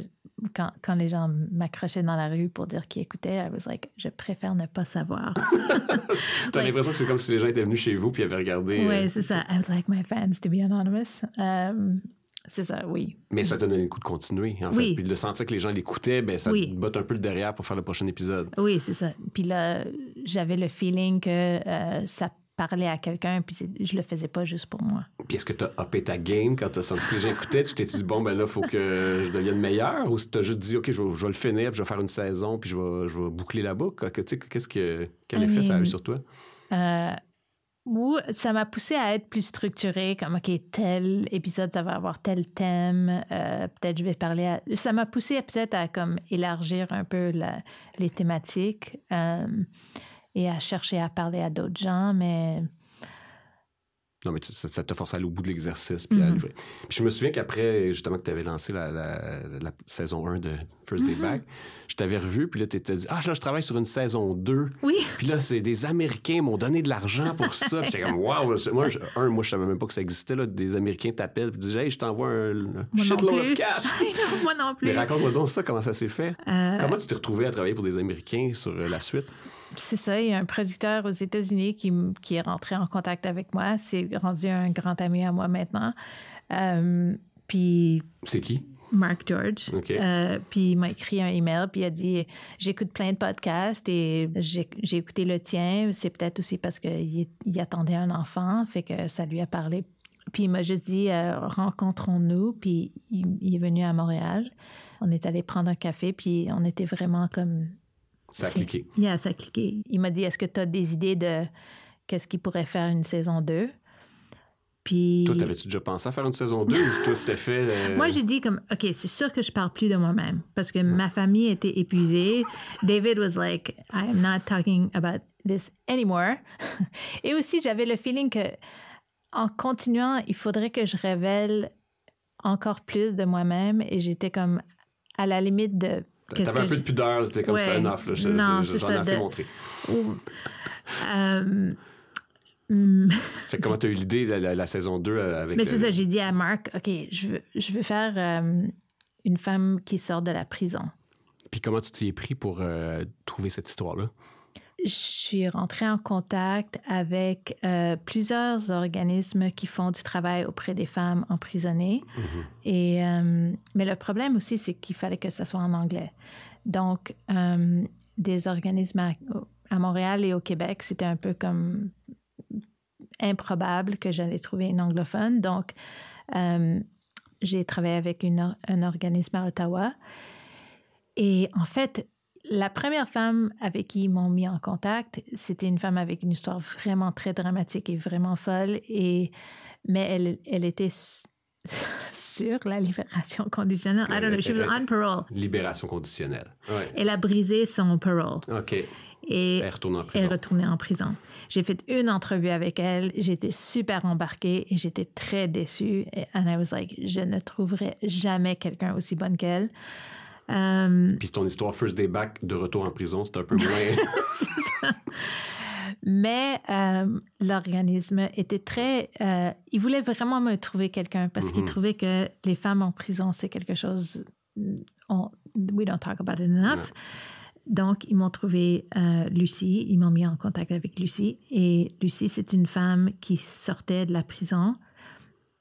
quand, quand les gens m'accrochaient dans la rue pour dire qu'ils écoutaient, I was like, je préfère ne pas savoir. T'as Like- l'impression que c'est comme si les gens étaient venus chez vous puis avaient regardé. euh, Oui, c'est ça. I would like my fans to be anonymous. Euh, c'est ça, oui. Mais ça t'a donné le coup de continuer, en Oui. fait. Puis de sentir que les gens l'écoutaient, ben, ça Oui. te botte un peu le derrière pour faire le prochain épisode. Oui, c'est ça. Puis là, j'avais le feeling que euh, ça parlait à quelqu'un, puis je le faisais pas juste pour moi. Puis est-ce que t'as uppé ta game quand t'as senti que écoutaient? Tu t'es dit, bon, ben là, faut que je devienne meilleur? Ou si t'as juste dit, OK, je vais, je vais le finir, puis je vais faire une saison, puis je vais, je vais boucler la boucle? Que- tu Qu'est-ce que, quel effet ça a eu mean- sur toi? Euh, ou ça m'a poussé à être plus structuré, comme OK, tel épisode, ça va avoir tel thème, euh, peut-être je vais parler à... Ça m'a poussé peut-être à comme élargir un peu la- les thématiques euh, et à chercher à parler à d'autres gens, mais Non, mais ça, ça t'a forcé à aller au bout de l'exercice. Puis livrer. Puis je me souviens qu'après, justement, que tu avais lancé la, la- la saison 1 de First Day Mhm. Back, je t'avais revu, puis là, tu t'es dit, ah, là, je travaille sur une saison 2. oui, Puis là, c'est des Américains m'ont donné de l'argent pour ça. Puis j'étais comme, waouh! Moi, je- un, moi, je savais même pas que ça existait. Là, des Américains t'appellent puis disent, hey, je t'envoie un, un shitload of cash. moi non plus. Mais raconte-moi donc ça, comment ça s'est fait. Euh, Comment tu t'es retrouvé à travailler pour des Américains sur euh, la suite? C'est ça, il y a un producteur aux États-Unis qui, qui est rentré en contact avec moi. C'est rendu un grand ami à moi maintenant. Euh, puis C'est qui? Mark George. OK. Euh, puis il m'a écrit un email, puis il a dit J'écoute plein de podcasts et j'ai j'ai écouté le tien. C'est peut-être aussi parce qu'il il attendait un enfant, fait que ça lui a parlé. Puis il m'a juste dit euh, Rencontrons-nous. Puis il, il est venu à Montréal. On est allé prendre un café, puis on était vraiment comme Ça a cliqué. Yeah, ça a cliqué. Il m'a dit Est-ce que tu as des idées de qu'est-ce qui pourrait faire une saison 2 Puis. Toi, t'avais-tu déjà pensé à faire une saison 2 ou toi, c'était fait. euh, Moi, j'ai dit comme, OK, c'est sûr que je parle plus de moi-même parce que ma famille était épuisée. David was like, I am not talking about this anymore. Et aussi, j'avais le feeling que en continuant, il faudrait que je révèle encore plus de moi-même et j'étais comme à la limite de T'avais un peu de pudeur, c'était comme c'était je- c'est j'en ai assez montré. Euh, Fait que comment t'as eu l'idée la, la saison 2 avec. Mais c'est euh, ça, j'ai dit à Marc, OK, je veux, je veux faire euh, une femme qui sort de la prison. Puis comment tu t'y es pris pour euh, trouver cette histoire-là? Je suis rentrée en contact avec euh, plusieurs organismes qui font du travail auprès des femmes emprisonnées. Et, euh, mais le problème aussi, c'est qu'il fallait que ça soit en anglais. Donc, euh, des organismes à, à Montréal et au Québec, c'était un peu comme improbable que j'allais trouver une anglophone. Donc, j'ai travaillé avec une un organisme à Ottawa. Et en fait, la première femme avec qui ils m'ont mis en contact, c'était une femme avec une histoire vraiment très dramatique et vraiment folle. Et, mais elle, elle était sur la libération conditionnelle. I don't know, she was on parole. Libération conditionnelle. Ouais. Elle a brisé son parole. OK. Et Elle retourne en prison. est retournée en prison. J'ai fait une entrevue avec elle. J'étais super embarquée et j'étais très déçue. Et and I was like, je ne trouverai jamais quelqu'un aussi bonne qu'elle. Euh, Puis ton histoire First Day Back de retour en prison, c'était un peu moins. mais euh, l'organisme était très... euh, il voulait vraiment me trouver quelqu'un parce qu'il Mhm. trouvait que les femmes en prison, c'est quelque chose... On, we don't talk about it enough. Donc, ils m'ont trouvé euh, Lucie. Ils m'ont mis en contact avec Lucie. Et Lucie, c'est une femme qui sortait de la prison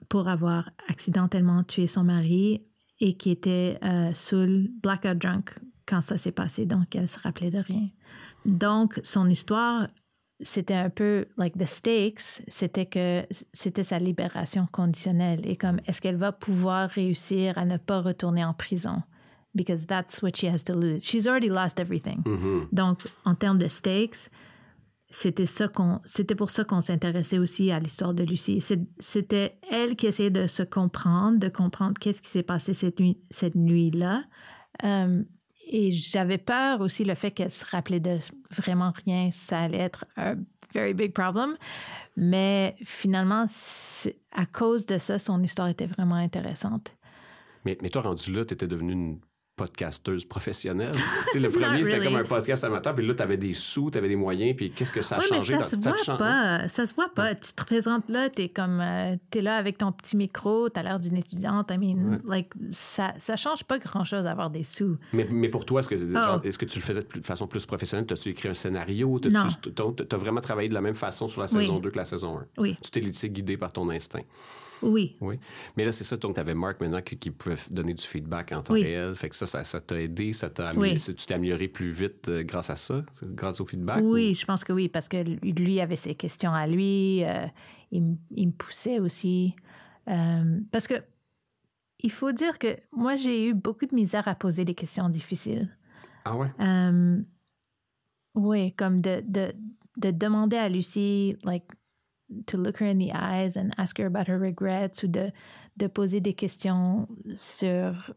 pour avoir accidentellement tué son mari et qui était euh, sous blackout drunk quand ça s'est passé. Donc, elle se rappelait de rien. Donc, son histoire, c'était un peu like the stakes, c'était que c'était sa libération conditionnelle et comme est-ce qu'elle va pouvoir réussir à ne pas retourner en prison? Because that's what she has to lose. She's already lost everything. Mhm. Donc, en termes de stakes, c'était ça qu'on, c'était pour ça qu'on s'intéressait aussi à l'histoire de Lucie. C'était elle qui essayait de se comprendre, de comprendre qu'est-ce qui s'est passé cette nuit, cette nuit-là. Euh, et j'avais peur aussi le fait qu'elle se rappelait de vraiment rien, ça allait être un very big problem. Mais finalement, à cause de ça, son histoire était vraiment intéressante. mais, mais toi, rendu là, t'étais devenue une podcasteuse professionnelle. tu le premier, c'était really. comme un podcast amateur, puis là, tu avais des sous, tu avais des moyens, puis qu'est-ce que ça a Oui, mais changé? ça dans- se voit pas. Ça se voit pas. Tu te présentes là, t'es comme, euh, là avec ton petit micro, t'as l'air d'une étudiante. I mean, like, ça, ça change pas grand-chose d'avoir des sous. Mais, mais pour toi, est-ce que, Oh. genre, est-ce que tu le faisais de, façon plus professionnelle? T'as-tu écrit un scénario? Non. Tu as vraiment travaillé de la même façon sur la Oui. saison 2 que la saison 1? Oui, Tu t'es laissé guider par ton instinct. Oui. Oui. Mais là, c'est ça, donc tu avais Mark maintenant qui, qui pouvait donner du feedback en temps Oui. réel. Fait que ça, ça ça t'a aidé, ça t'a Oui. amélioré. Tu t'es amélioré plus vite euh, grâce à ça, grâce au feedback? Oui, je pense que oui, parce que lui avait ses questions à lui. euh, il, me poussait aussi. Euh, parce que il faut dire que moi, j'ai eu beaucoup de misère à poser des questions difficiles. Ah ouais? Euh, oui, comme de, de, de demander à Lucie, like, to look her in the eyes and ask her about her regrets ou de, de poser des questions sur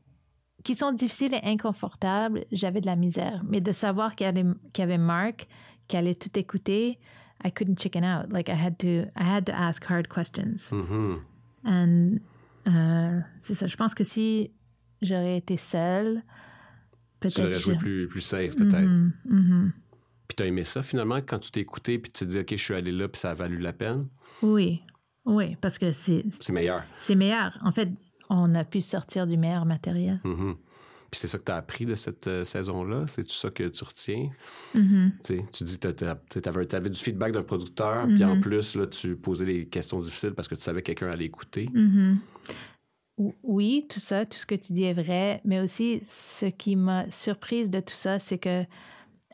qui sont difficiles et inconfortables, j'avais de la misère. Mais de savoir qu'il y y avait Mark qui allait tout écouter, I couldn't chicken out. Like I had to, I had to ask hard questions. Mhm. And euh, c'est ça. Je pense que si j'aurais été seule, Tu peut-être. l'aurais joué je- plus, plus safe, peut-être. Mhm, mhm. Puis t'as aimé ça, finalement, quand tu t'es écouté, puis tu te dis, OK, je suis allé là, puis ça a valu la peine? Oui, oui, parce que c'est C'est meilleur. c'est meilleur. En fait, on a pu sortir du meilleur matériel. Mhm. Puis c'est ça que tu as appris de cette euh, saison-là? C'est tout ça que tu retiens? Mhm. Tu tu dis que tu avais, du feedback d'un producteur, puis en plus, là, tu posais des questions difficiles parce que tu savais que quelqu'un allait écouter. Oui, tout ça, tout ce que tu dis est vrai, mais aussi ce qui m'a surprise de tout ça, c'est que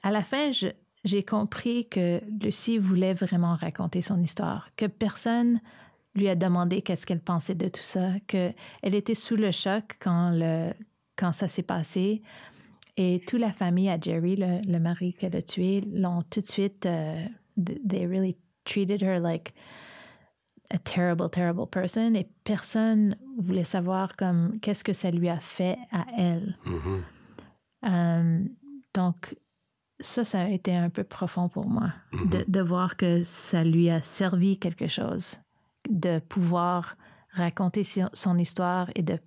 à la fin, je- j'ai compris que Lucie voulait vraiment raconter son histoire, que personne lui a demandé qu'est-ce qu'elle pensait de tout ça, que elle était sous le choc quand le quand ça s'est passé. Et toute la famille à Jerry, le, le mari qu'elle a tué, l'ont tout de suite, th- they really treated her like a terrible, terrible person. Et personne voulait savoir comme qu'est-ce que ça lui a fait à elle. Mhm. Euh, donc, ça, ça a été un peu profond pour moi, de, de voir que ça lui a servi quelque chose, de pouvoir raconter son, histoire et de,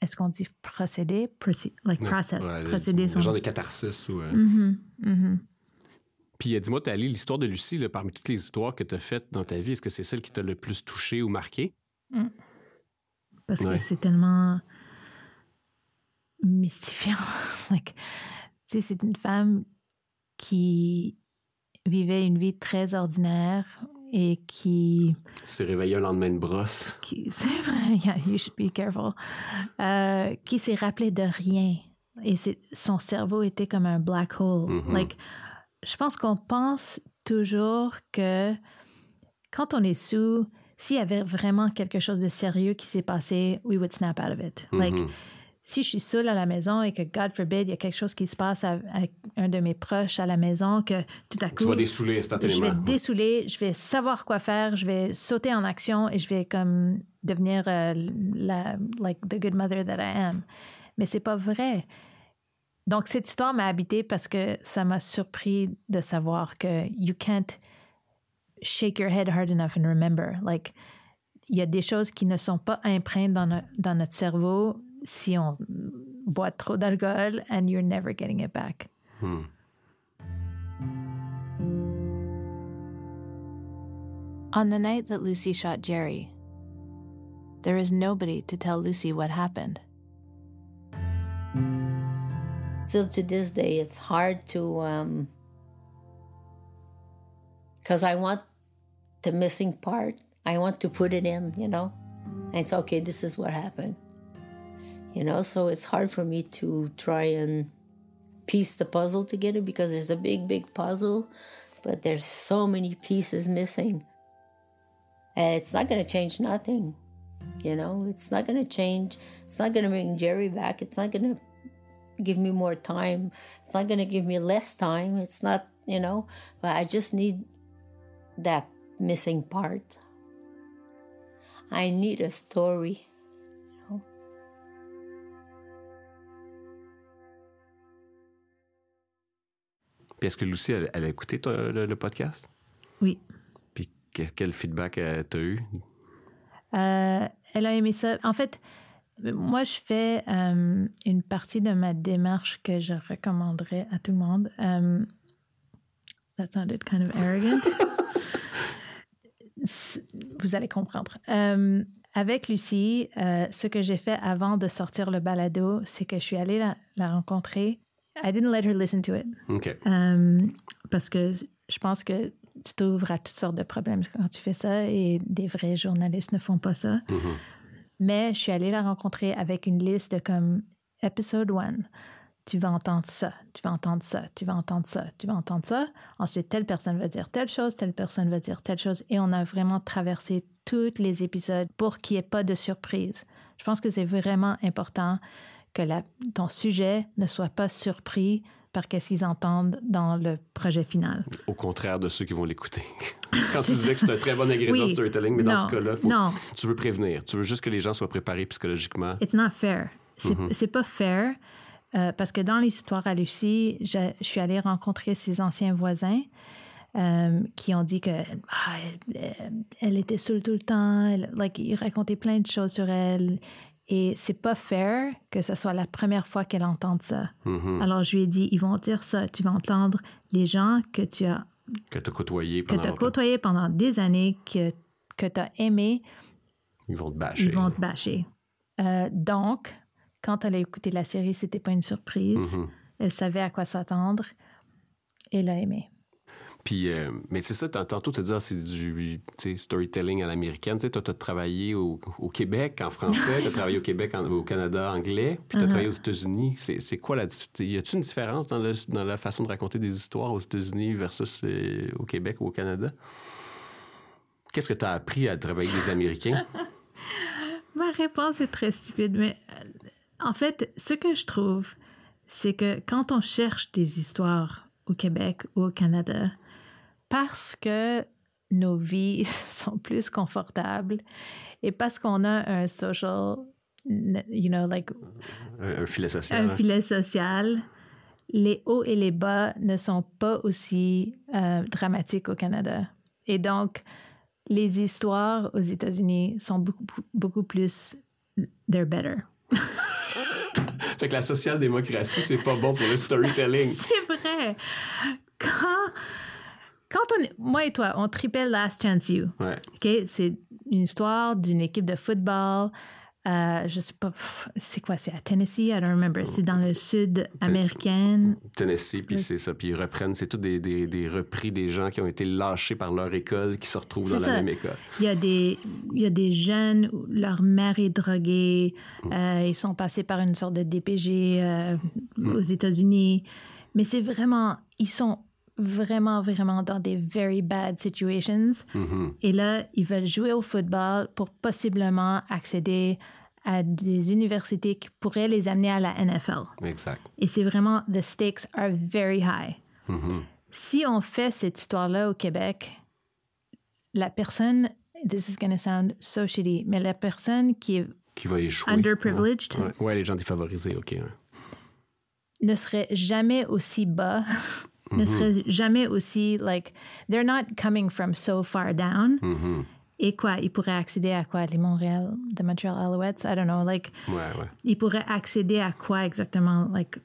est-ce qu'on dit procéder? Proce- like Ouais, process, ouais, procéder un son... genre de catharsis. Ou, euh, Mhm, mhm. Puis euh, dis-moi, l'histoire de Lucie, là, parmi toutes les histoires que tu as faites dans ta vie, est-ce que c'est celle qui t'a le plus touché ou marqué? Parce Ouais. que c'est tellement mystifiant. like, c'est une femme qui vivait une vie très ordinaire et qui, s'est réveillé un lendemain de brosse. qui c'est vrai, yeah, you should be careful, euh, qui s'est rappelé de rien. Et son cerveau était comme un black hole. Mhm. Like, je pense qu'on pense toujours que quand on est sous, s'il y avait vraiment quelque chose de sérieux qui s'est passé, we would snap out of it. Like, Mhm. Si je suis seule à la maison et que, God forbid, il y a quelque chose qui se passe à- avec un de mes proches à la maison, que tout à Tu coup, vas dessouler je instantanément. vais dessouler, je vais savoir quoi faire, je vais sauter en action et je vais comme devenir euh, la, like, the good mother that I am. Mais c'est pas vrai. Donc, cette histoire m'a habité parce que ça m'a surpris de savoir que you can't shake your head hard enough and remember. Like, il y a des choses qui ne sont pas impreintes dans, no- dans notre cerveau si on boit trop d'alcool and you're never getting it back. Hmm. On the night that Lucy shot Jerry, there is nobody to tell Lucy what happened. Still to this day, it's hard to, um, because I want the missing part. I want to put it in, you know, and it's okay. This is what happened, you know. So it's hard for me to try and piece the puzzle together because there's a big, big puzzle, but there's so many pieces missing. And it's not going to change nothing, you know. It's not going to change. It's not going to bring Jerry back. It's not going to give me more time. It's not going to give me less time. It's not, you know, but I just need that missing part. I need a story. Puis est-ce que Lucie, elle, elle a écouté le, le podcast? Oui. Puis que- quel feedback euh, t'as eu? Euh, elle a aimé ça. En fait, moi, je fais euh, une partie de ma démarche que je recommanderais à tout le monde. Euh, that sounded kind of arrogant. Vous allez comprendre. Avec Lucie, euh, ce que j'ai fait avant de sortir le balado, c'est que je suis allée la, la rencontrer. I didn't let her listen to it. OK. Euh, parce que je pense que tu t'ouvres à toutes sortes de problèmes quand tu fais ça et des vrais journalistes ne font pas ça. Mhm. Mais je suis allée la rencontrer avec une liste de comme épisode 1. Tu vas entendre ça, tu vas entendre ça, tu vas entendre ça, tu vas entendre ça. Ensuite, telle personne va dire telle chose, telle personne va dire telle chose. Et on a vraiment traversé tous les épisodes pour qu'il n'y ait pas de surprise. Je pense que c'est vraiment important que la- ton sujet ne soit pas surpris par qu'est-ce qu'ils entendent dans le projet final. Au contraire de ceux qui vont l'écouter. Quand tu disais que c'est un très bon ingrédient Oui. storytelling, mais dans ce cas-là, faut- tu veux prévenir. Tu veux juste que les gens soient préparés psychologiquement. It's not fair. C'est Mhm. c'est pas fair euh, parce que dans l'histoire à Lucie, je, je suis allée rencontrer ses anciens voisins euh, qui ont dit que ah, elle, elle était seule tout le temps. Elle, like, ils racontaient plein de choses sur elle. Et c'est pas fair que ce soit la première fois qu'elle entende ça. Mhm. Alors je lui ai dit, ils vont dire ça. Tu vas entendre les gens que tu as Que tu as côtoyé as pendant des années, que, que tu as aimé, Ils vont te bâcher. ils vont te bâcher. Euh, donc, quand elle a écouté la série, c'était pas une surprise. Mhm. Elle savait à quoi s'attendre. Elle a aimé. Puis, euh, mais c'est ça, tant- tantôt, tu dis, ah, c'est du storytelling à l'américaine. Tu sais, toi, tu as travaillé au, au Québec en français, tu as travaillé au Québec, en- au Canada anglais, puis tu as Mhm. travaillé aux États-Unis. C'est quoi la dif- Y a-t-il une différence dans, le- dans la façon de raconter des histoires aux États-Unis versus euh, au Québec ou au Canada? Qu'est-ce que tu as appris à travailler avec des Américains? Ma réponse est très stupide, mais euh, en fait, ce que je trouve, c'est que quand on cherche des histoires au Québec ou au Canada, parce que nos vies sont plus confortables et parce qu'on a un social, you know, like Un, un filet social. un hein? filet social, les hauts et les bas ne sont pas aussi euh, dramatiques au Canada. Et donc, les histoires aux États-Unis sont beaucoup, beaucoup plus. They're better. Fait que la social-démocratie, c'est pas bon pour le storytelling. C'est vrai. Quand, quand on moi et toi, on tripait Last Chance You. Ouais. OK? C'est une histoire d'une équipe de football. Euh, je sais pas, c'est quoi? C'est à Tennessee? I don't remember. C'est dans le sud américain. Tennessee, puis c'est ça. Puis ils reprennent, c'est tout des, des, des repris des gens qui ont été lâchés par leur école qui se retrouvent dans la même école. Il y a des, il y a des jeunes, où leur mère est droguée, euh, ils sont passés par une sorte de DPG euh, aux États-Unis. Mais c'est vraiment, ils sont vraiment, vraiment dans des very bad situations. Mhm. Et là, ils veulent jouer au football pour possiblement accéder à des universités qui pourraient les amener à la NFL. Exact. Et c'est vraiment, the stakes are very high. Mhm. Si on fait cette histoire-là au Québec, la personne, this is going to sound so shitty, mais la personne qui est- Qui va échouer. Underprivileged. Ouais, ouais, les gens défavorisés, OK. ouais. ne serait jamais aussi bas, ne Mhm. serait jamais aussi, like, they're not coming from so far down. Mhm. Et quoi, ils pourraient accéder à quoi? Les Montréal, the Montreal Alouettes? I don't know, like, Ouais, ouais. ils pourraient accéder à quoi exactement? Like,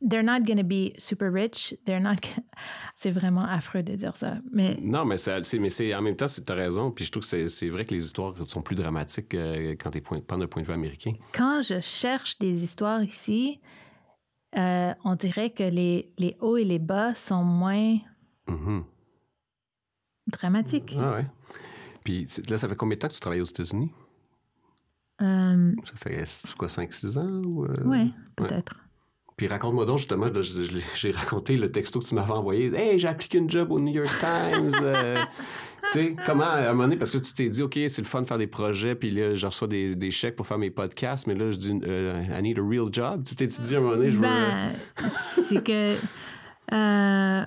they're not going to be super rich. They're not. C'est vraiment affreux de dire ça. Mais Non, mais, c'est, mais c'est, en même temps, tu as raison. Puis je trouve que c'est, c'est vrai que les histoires sont plus dramatiques euh, quand tu prends d'un point de vue américain. quand je cherche des histoires ici, euh, on dirait que les, les hauts et les bas sont moins Mhm. dramatiques. Ah ouais. Puis là, ça fait combien de temps que tu travailles aux États-Unis? Euh, Ça fait quoi, 5-6 ans? Ou, euh, ouais, peut-être. Puis raconte-moi donc, justement, là, j'ai raconté le texto que tu m'avais envoyé. Hey, j'ai appliqué une job au New York Times. tu sais, comment, à un moment donné, parce que tu t'es dit, OK, c'est le fun de faire des projets, puis là, je reçois des, des chèques pour faire mes podcasts, mais là, je dis, euh, I need a real job. Tu t'es dit à un moment donné, je veux. Ben, c'est que. euh,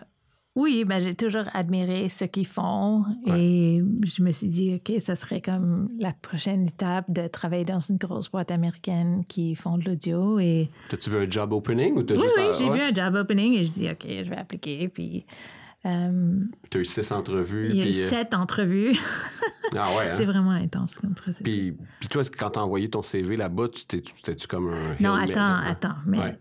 oui, ben, j'ai toujours admiré ce qu'ils font et je me suis dit, OK, ça serait comme la prochaine étape de travailler dans une grosse boîte américaine qui font de l'audio et T'as-tu vu un job opening ou t'as Oui, juste. oui, j'ai ouais? vu un job opening et je dis, OK, je vais appliquer. Puis Euh, Tu as eu six entrevues. il y a eu euh, sept entrevues. Ah ouais. hein? C'est vraiment intense comme processus. Puis, puis toi, quand t'as envoyé ton CV là-bas, tu t'es- tu t'es-tu comme un. non, attends, attends. Mais Ouais.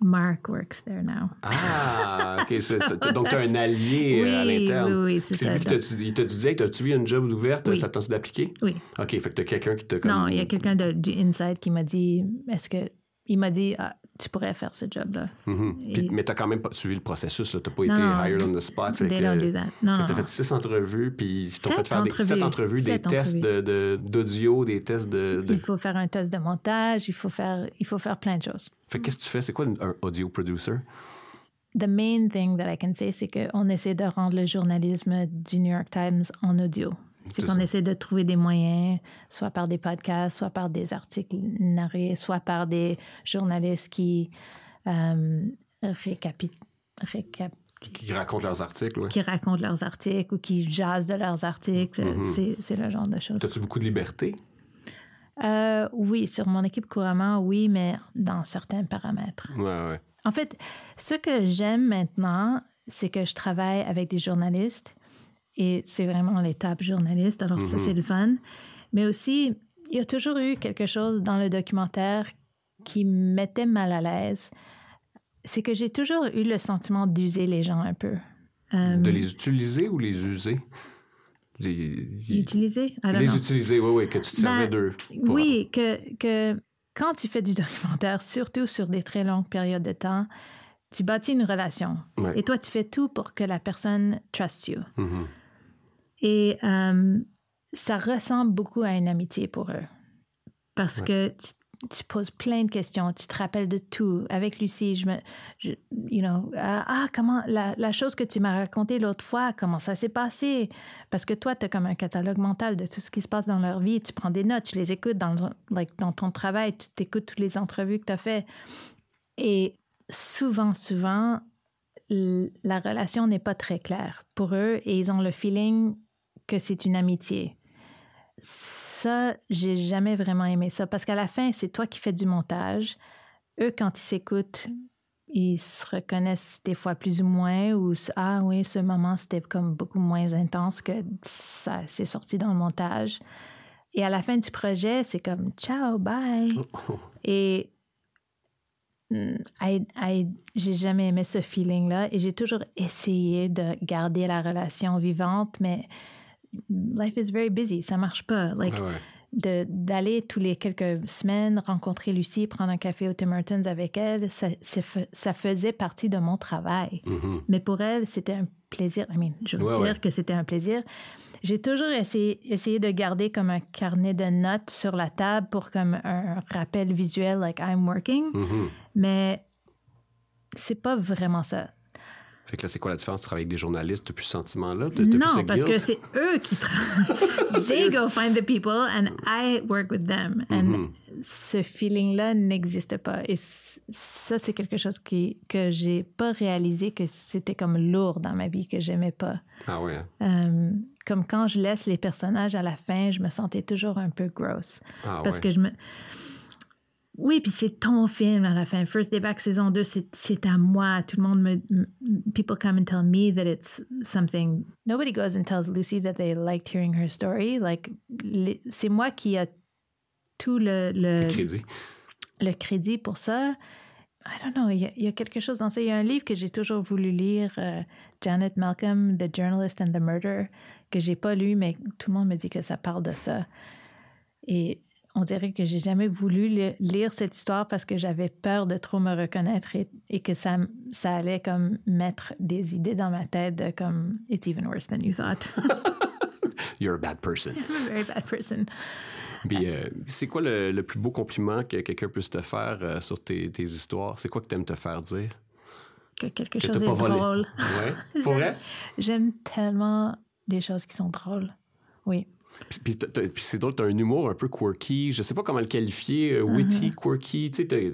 Mark works there now. Ah, OK. Donc, tu as un allié euh, à l'interne. oui, oui, c'est ça. lui qui il t'a dit, hey, t'as-tu vu une job ouverte? Oui. Ça t'a d'appliquer? Oui. OK, fait que t'as quelqu'un qui t'a comme... Non, il y a quelqu'un de- du inside qui m'a dit est-ce que. Il m'a dit ah, tu pourrais faire ce job-là. Mhm. Puis- Et- mais t'as quand même pas suivi le processus, là. T'as pas Non, été non, hired on the spot. that. Non, fait six entrevues, puis ils t'ont Sept fait faire des, sept entrevues. entrevues, des Sept tests de- de- d'audio, des tests de... de- Il faut faire un test de montage, il faut faire, il faut faire plein de choses. Fait que qu'est-ce que tu fais? C'est quoi un audio producer? The main thing that I can say, c'est qu'on essaie de rendre le journalisme du New York Times en audio. C'est qu'on essaie de trouver des moyens, soit par des podcasts, soit par des articles narrés, soit par des journalistes qui euh, récap- Qui racontent leurs articles, ouais. qui racontent leurs articles ou qui jasent de leurs articles. Mhm. C'est- C'est le genre de choses. T'as-tu beaucoup de liberté? Euh, oui, sur mon équipe couramment, oui, mais dans certains paramètres. Ouais, ouais. En fait, ce que j'aime maintenant, c'est que je travaille avec des journalistes et c'est vraiment l'étape journaliste. Alors, ça, Mhm. c'est le fun. Mais aussi, il y a toujours eu quelque chose dans le documentaire qui me mettait mal à l'aise. C'est que j'ai toujours eu le sentiment d'user les gens un peu. Euh, De les utiliser ou les user? Les, utiliser? Don't les utiliser, oui, oui, que tu te servais Ben, d'eux. pour- Oui, que, que quand tu fais du documentaire, surtout sur des très longues périodes de temps, tu bâtis une relation. Ouais. Et toi, tu fais tout pour que la personne trust you. Mhm. Et euh, ça ressemble beaucoup à une amitié pour eux. Parce Ouais. que tu, tu poses plein de questions, tu te rappelles de tout. Avec Lucie, je me. je- you know, ah, ah, comment. La, la chose que tu m'as racontée l'autre fois, comment ça s'est passé? Parce que toi, tu as comme un catalogue mental de tout ce qui se passe dans leur vie. Tu prends des notes, tu les écoutes dans, le- like, dans ton travail, tu t'écoutes toutes les entrevues que tu as fait. Et souvent, souvent, la relation n'est pas très claire pour eux et ils ont le feeling que c'est une amitié. Ça, j'ai jamais vraiment aimé ça parce qu'à la fin, c'est toi qui fais du montage. Eux, quand ils s'écoutent, ils se reconnaissent des fois plus ou moins ou ah oui, ce moment c'était comme beaucoup moins intense que ça s'est sorti dans le montage. Et à la fin du projet, c'est comme ciao, bye. Et mm, I- I- j'ai jamais aimé ce feeling-là et j'ai toujours essayé de garder la relation vivante, mais life is very busy, ça marche pas. Like, ouais. de- d'aller tous les quelques semaines rencontrer Lucie, prendre un café au Tim Hortons avec elle, ça, ça faisait partie de mon travail. Mhm. Mais pour elle, c'était un plaisir. I mean, j'ose Ouais, dire ouais. que c'était un plaisir. J'ai toujours essayé, essayé de garder comme un carnet de notes sur la table pour comme un rappel visuel, like I'm working. Mhm. Mais c'est pas vraiment ça. Fait que là, c'est quoi la différence? Tu travailles avec des journalistes, t'as plus ce sentiment-là? Non, parce que c'est eux qui travaillent. They go find the people and I work with them. And Mhm. ce feeling-là n'existe pas. Et ça, c'est quelque chose qui, que j'ai pas réalisé que c'était comme lourd dans ma vie, que j'aimais pas. Ah ouais. hein? Euh, comme quand je laisse les personnages à la fin, je me sentais toujours un peu gross. Ah parce ouais. que je me. Oui, puis c'est ton film à la fin. First Day Back saison 2, c'est c'est à moi. Tout le monde me. People come and tell me that it's something. Nobody goes and tells Lucy that they liked hearing her story. Like, c'est moi qui a tout le. le Le crédit. le crédit pour ça. I don't know, il y, a, il y a quelque chose dans ça. Il y a un livre que j'ai toujours voulu lire, euh, Janet Malcolm, The Journalist and the Murder, que j'ai pas lu, mais tout le monde me dit que ça parle de ça. Et on dirait que j'ai jamais voulu li- lire cette histoire parce que j'avais peur de trop me reconnaître et, et que ça, ça allait comme mettre des idées dans ma tête comme It's even worse than you thought. You're a bad person. I'm a very bad person. Puis, euh, c'est quoi le, le plus beau compliment que quelqu'un puisse te faire euh, sur tes, tes histoires? C'est quoi que t'aimes te faire dire? Que quelque Que chose est drôle. Ouais. Pour vrai? J'aime tellement des choses qui sont drôles. Oui. Puis, puis c'est drôle, t'as un humour un peu quirky. Je sais pas comment le qualifier. euh, witty, quirky. Tu sais,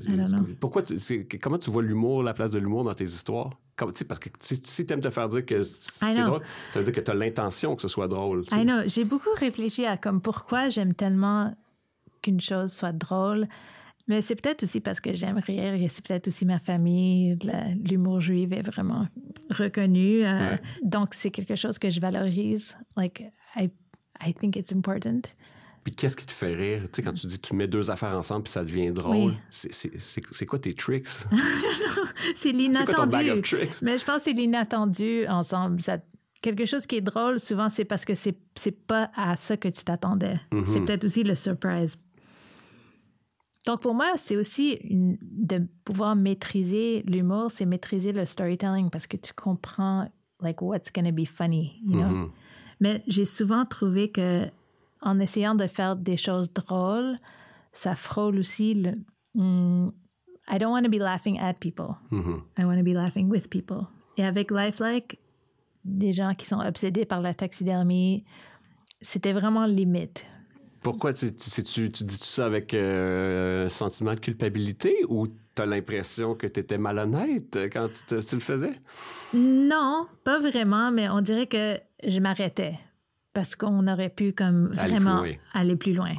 pourquoi tu, comment tu vois l'humour, la place de l'humour dans tes histoires? Comme, tu parce que si, si t'aimes te faire dire que c'est drôle, ça veut dire que t'as l'intention que ce soit drôle. tu sais. I know. J'ai beaucoup réfléchi à comme pourquoi j'aime tellement qu'une chose soit drôle. Mais c'est peut-être aussi parce que j'aime rire et c'est peut-être aussi ma famille. L'humour juif est vraiment reconnu. euh, Ouais. Donc, c'est quelque chose que je valorise. Like, I, I think it's important. Puis qu'est-ce qui te fait rire? Tu sais, quand tu dis tu mets deux affaires ensemble puis ça devient drôle, Oui. c'est- quoi tes tricks? c'est l'inattendu. Mais je pense que c'est l'inattendu ensemble. Ça- quelque chose qui est drôle, souvent, c'est parce que c'est pas à ça que tu t'attendais. Mhm. C'est peut-être aussi le surprise. Donc, pour moi, c'est aussi une- de pouvoir maîtriser l'humour, c'est maîtriser le storytelling parce que tu comprends, like, what's going to be funny, you know? Mhm. Mais j'ai souvent trouvé que en essayant de faire des choses drôles, ça frôle aussi le. hmm, I don't want to be laughing at people. Mhm. I want to be laughing with people. Et avec Lifelike, des gens qui sont obsédés par la taxidermie, c'était vraiment limite. Pourquoi tu, tu, sais-tu- tu dis ça avec euh, un sentiment de culpabilité ou tu as l'impression que tu étais malhonnête quand tu, te- tu le faisais? Non, pas vraiment, mais on dirait que je m'arrêtais parce qu'on aurait pu comme Aller vraiment plus aller plus loin.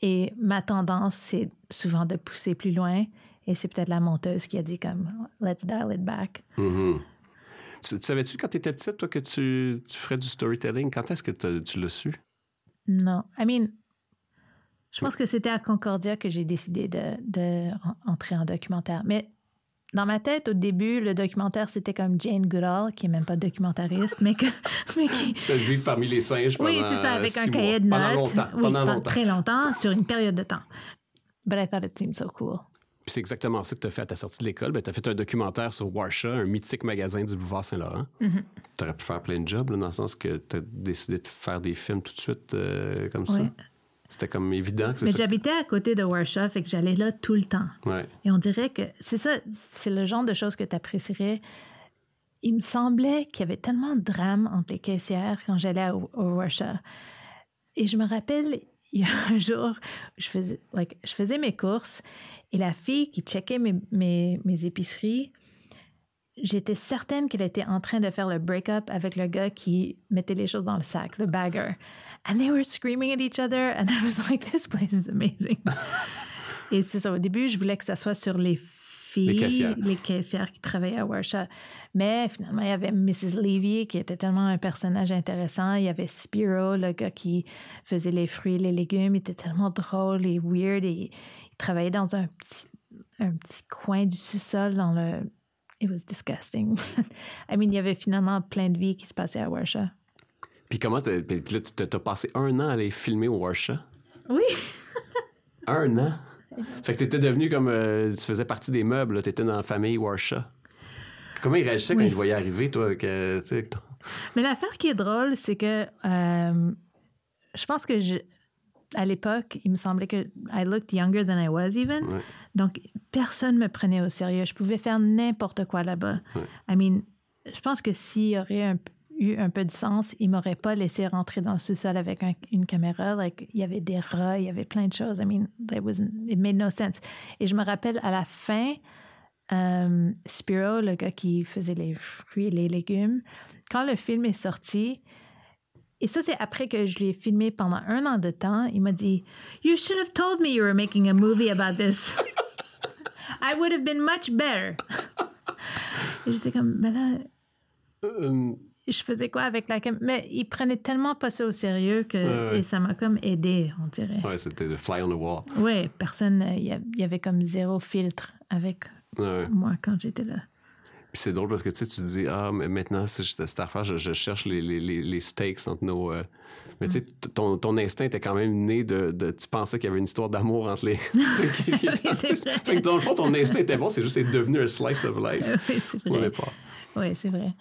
Et ma tendance, c'est souvent de pousser plus loin. Et c'est peut-être la monteuse qui a dit comme let's dial it back. Mhm. Tu, tu savais-tu quand tu étais petite, toi, que tu, tu ferais du storytelling? Quand est-ce que tu l'as su? Non, I mean, je pense que c'était à Concordia que j'ai décidé de, de en- entrer en documentaire. Mais dans ma tête, au début, le documentaire, c'était comme Jane Goodall, qui est même pas documentariste, mais, que, mais qui, vivre parmi les singes pendant Oui, c'est ça, avec un cahier de notes. Pendant longtemps. Oui, pendant longtemps. très longtemps, sur une période de temps. But I thought it seemed so cool. Puis c'est exactement ça que tu as fait à ta sortie de l'école. Ben, tu as fait un documentaire sur Warsha, un mythique magasin du boulevard Saint-Laurent. Mhm. Tu aurais pu faire plein de jobs, là, dans le sens que tu as décidé de faire des films tout de suite euh, comme ça. C'était comme évident que c'est Mais ça. j'habitais à côté de Warsha, fait que j'allais là tout le temps. Ouais. Et on dirait que c'est ça, c'est le genre de choses que tu apprécierais. Il me semblait qu'il y avait tellement de drame entre les caissières quand j'allais au, au. Et je me rappelle, il y a un jour, je faisais, like, je faisais mes courses et la fille qui checkait mes, mes, mes épiceries, j'étais certaine qu'elle était en train de faire le break-up avec le gars qui mettait les choses dans le sac, le bagger. And they were screaming at each other, and I was like, this place is amazing. Et c'est ça, au début, je voulais que ça soit sur les filles, Les caissières. les caissières qui travaillaient à Warsha. Mais finalement, il y avait Mrs. Levy qui était tellement un personnage intéressant. Il y avait Spiro, le gars qui faisait les fruits et les légumes. Il était tellement drôle et weird. Et il travaillait dans un petit, un petit coin du sous-sol dans le... It was disgusting. I mean, il y avait finalement plein de vie qui se passait à Warsha. Puis comment t'as, puis là, tu t'as passé un an à aller filmer au Warsha? Oui. Un an? Fait que t'étais devenu comme... euh, tu faisais partie des meubles, tu étais dans la famille Warsha. Comment il réagissait quand Oui. il te voyait arriver, toi, ton- Mais l'affaire qui est drôle, c'est que euh, je pense que je, à l'époque, il me semblait que I looked younger than I was even. Ouais. Donc, personne me prenait au sérieux. Je pouvais faire n'importe quoi là-bas. Ouais. I mean, je pense que s'il y aurait un- eu un peu de sens, il m'aurait pas laissé rentrer dans le sous-sol avec un- une caméra. Il y avait des rats, il y avait plein de choses. I mean, that was, it made no sense. Et je me rappelle à la fin, euh, Spiro, le gars qui faisait les fruits et les légumes, quand le film est sorti, et ça, c'est après que je l'ai filmé pendant un an de temps. Il m'a dit You should have told me you were making a movie about this. I would have been much better. Et j'étais comme, mais là, Euh, je faisais quoi avec la caméra? Mais il prenait tellement pas ça au sérieux que Ouais, ouais. et ça m'a comme aidé, on dirait. ouais, c'était le fly on the wall. Oui, personne, euh, il y avait comme zéro filtre avec Ouais, moi quand j'étais là. Puis c'est drôle parce que tu sais, tu te dis, ah, mais maintenant, cette affaire, je, je cherche les, les, les, les stakes entre nos. euh, Mais tu sais, ton, ton instinct était quand même né de, de- Tu pensais qu'il y avait une histoire d'amour entre les. qui- qui- fait que dans le fond, ton instinct était bon, c'est juste c'est devenu un slice of life oui, c'est au vrai. départ. Oui, c'est vrai.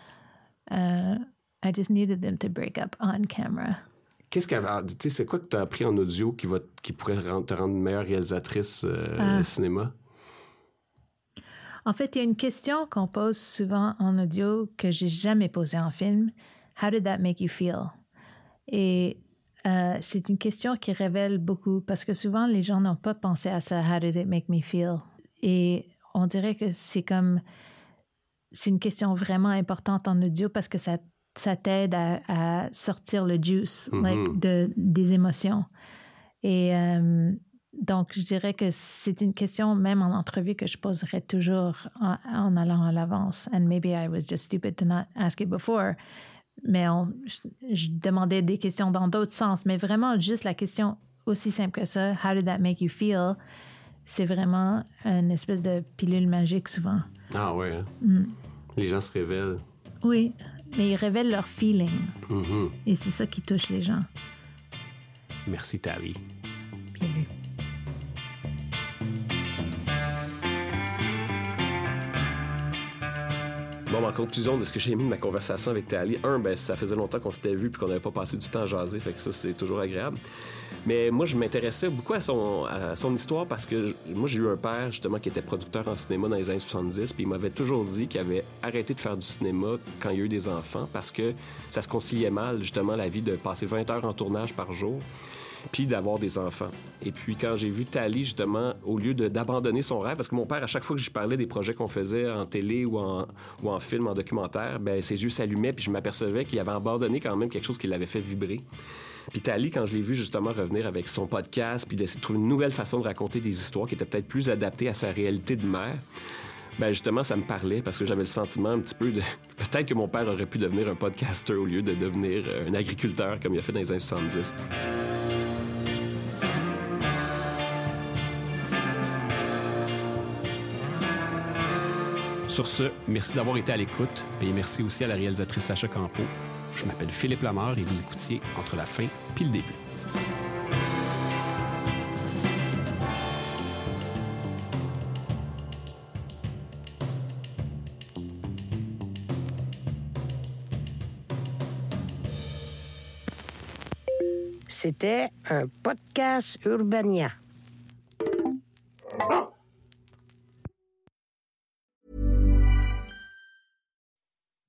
Euh, I just needed them to break up on camera. Qu'est-ce que tu sais, c'est quoi que tu as appris en audio qui, va, qui pourrait te rendre une meilleure réalisatrice euh, Ah. cinéma? En fait, il y a une question qu'on pose souvent en audio que j'ai jamais posée en film. How did that make you feel? Et euh, c'est une question qui révèle beaucoup parce que souvent les gens n'ont pas pensé à ça. How did it make me feel? Et on dirait que c'est comme c'est une question vraiment importante en audio parce que ça ça t'aide à, à sortir le juice Mhm. like, de, des émotions. Et euh, Donc, je dirais que c'est une question, même en entrevue, que je poserais toujours en, en allant à l'avance. And maybe I was just stupid to not ask it before. Mais on, je, je demandais des questions dans d'autres sens. Mais vraiment, juste la question aussi simple que ça, How did that make you feel? C'est vraiment une espèce de pilule magique souvent. Ah ouais. hein? Mm. Les gens se révèlent. Oui, mais ils révèlent leur feeling. Mhm. Et c'est ça qui touche les gens. Merci, Tali. Bien Bon, en conclusion de ce que j'ai mis de ma conversation avec Tali, un, ben, ça faisait longtemps qu'on s'était vu puis qu'on n'avait pas passé du temps à jaser, fait que ça, c'est toujours agréable. Mais moi, je m'intéressais beaucoup à son, histoire parce que moi, j'ai eu un père, justement, qui était producteur en cinéma dans les années 70, puis il m'avait toujours dit qu'il avait arrêté de faire du cinéma quand il y a eu des enfants parce que ça se conciliait mal, justement, la vie de passer 20 heures en tournage par jour puis d'avoir des enfants. Et puis quand j'ai vu Tali, justement, au lieu d'abandonner son rêve, parce que mon père, à chaque fois que je parlais des projets qu'on faisait en télé ou en, ou en film, en documentaire, ben, ses yeux s'allumaient, puis je m'apercevais qu'il avait abandonné quand même quelque chose qui l'avait fait vibrer. Puis Tali, quand je l'ai vu justement revenir avec son podcast, puis d'essayer de trouver une nouvelle façon de raconter des histoires qui était peut-être plus adaptée à sa réalité de mère, ben justement, ça me parlait parce que j'avais le sentiment un petit peu de... Peut-être que mon père aurait pu devenir un podcaster au lieu de devenir euh, un agriculteur comme il a fait dans les années 70. Sur ce, merci d'avoir été à l'écoute et merci aussi à la réalisatrice Sacha Campo. Je m'appelle Philippe Lamar et vous écoutiez entre la fin puis le début. C'était un podcast Urbania.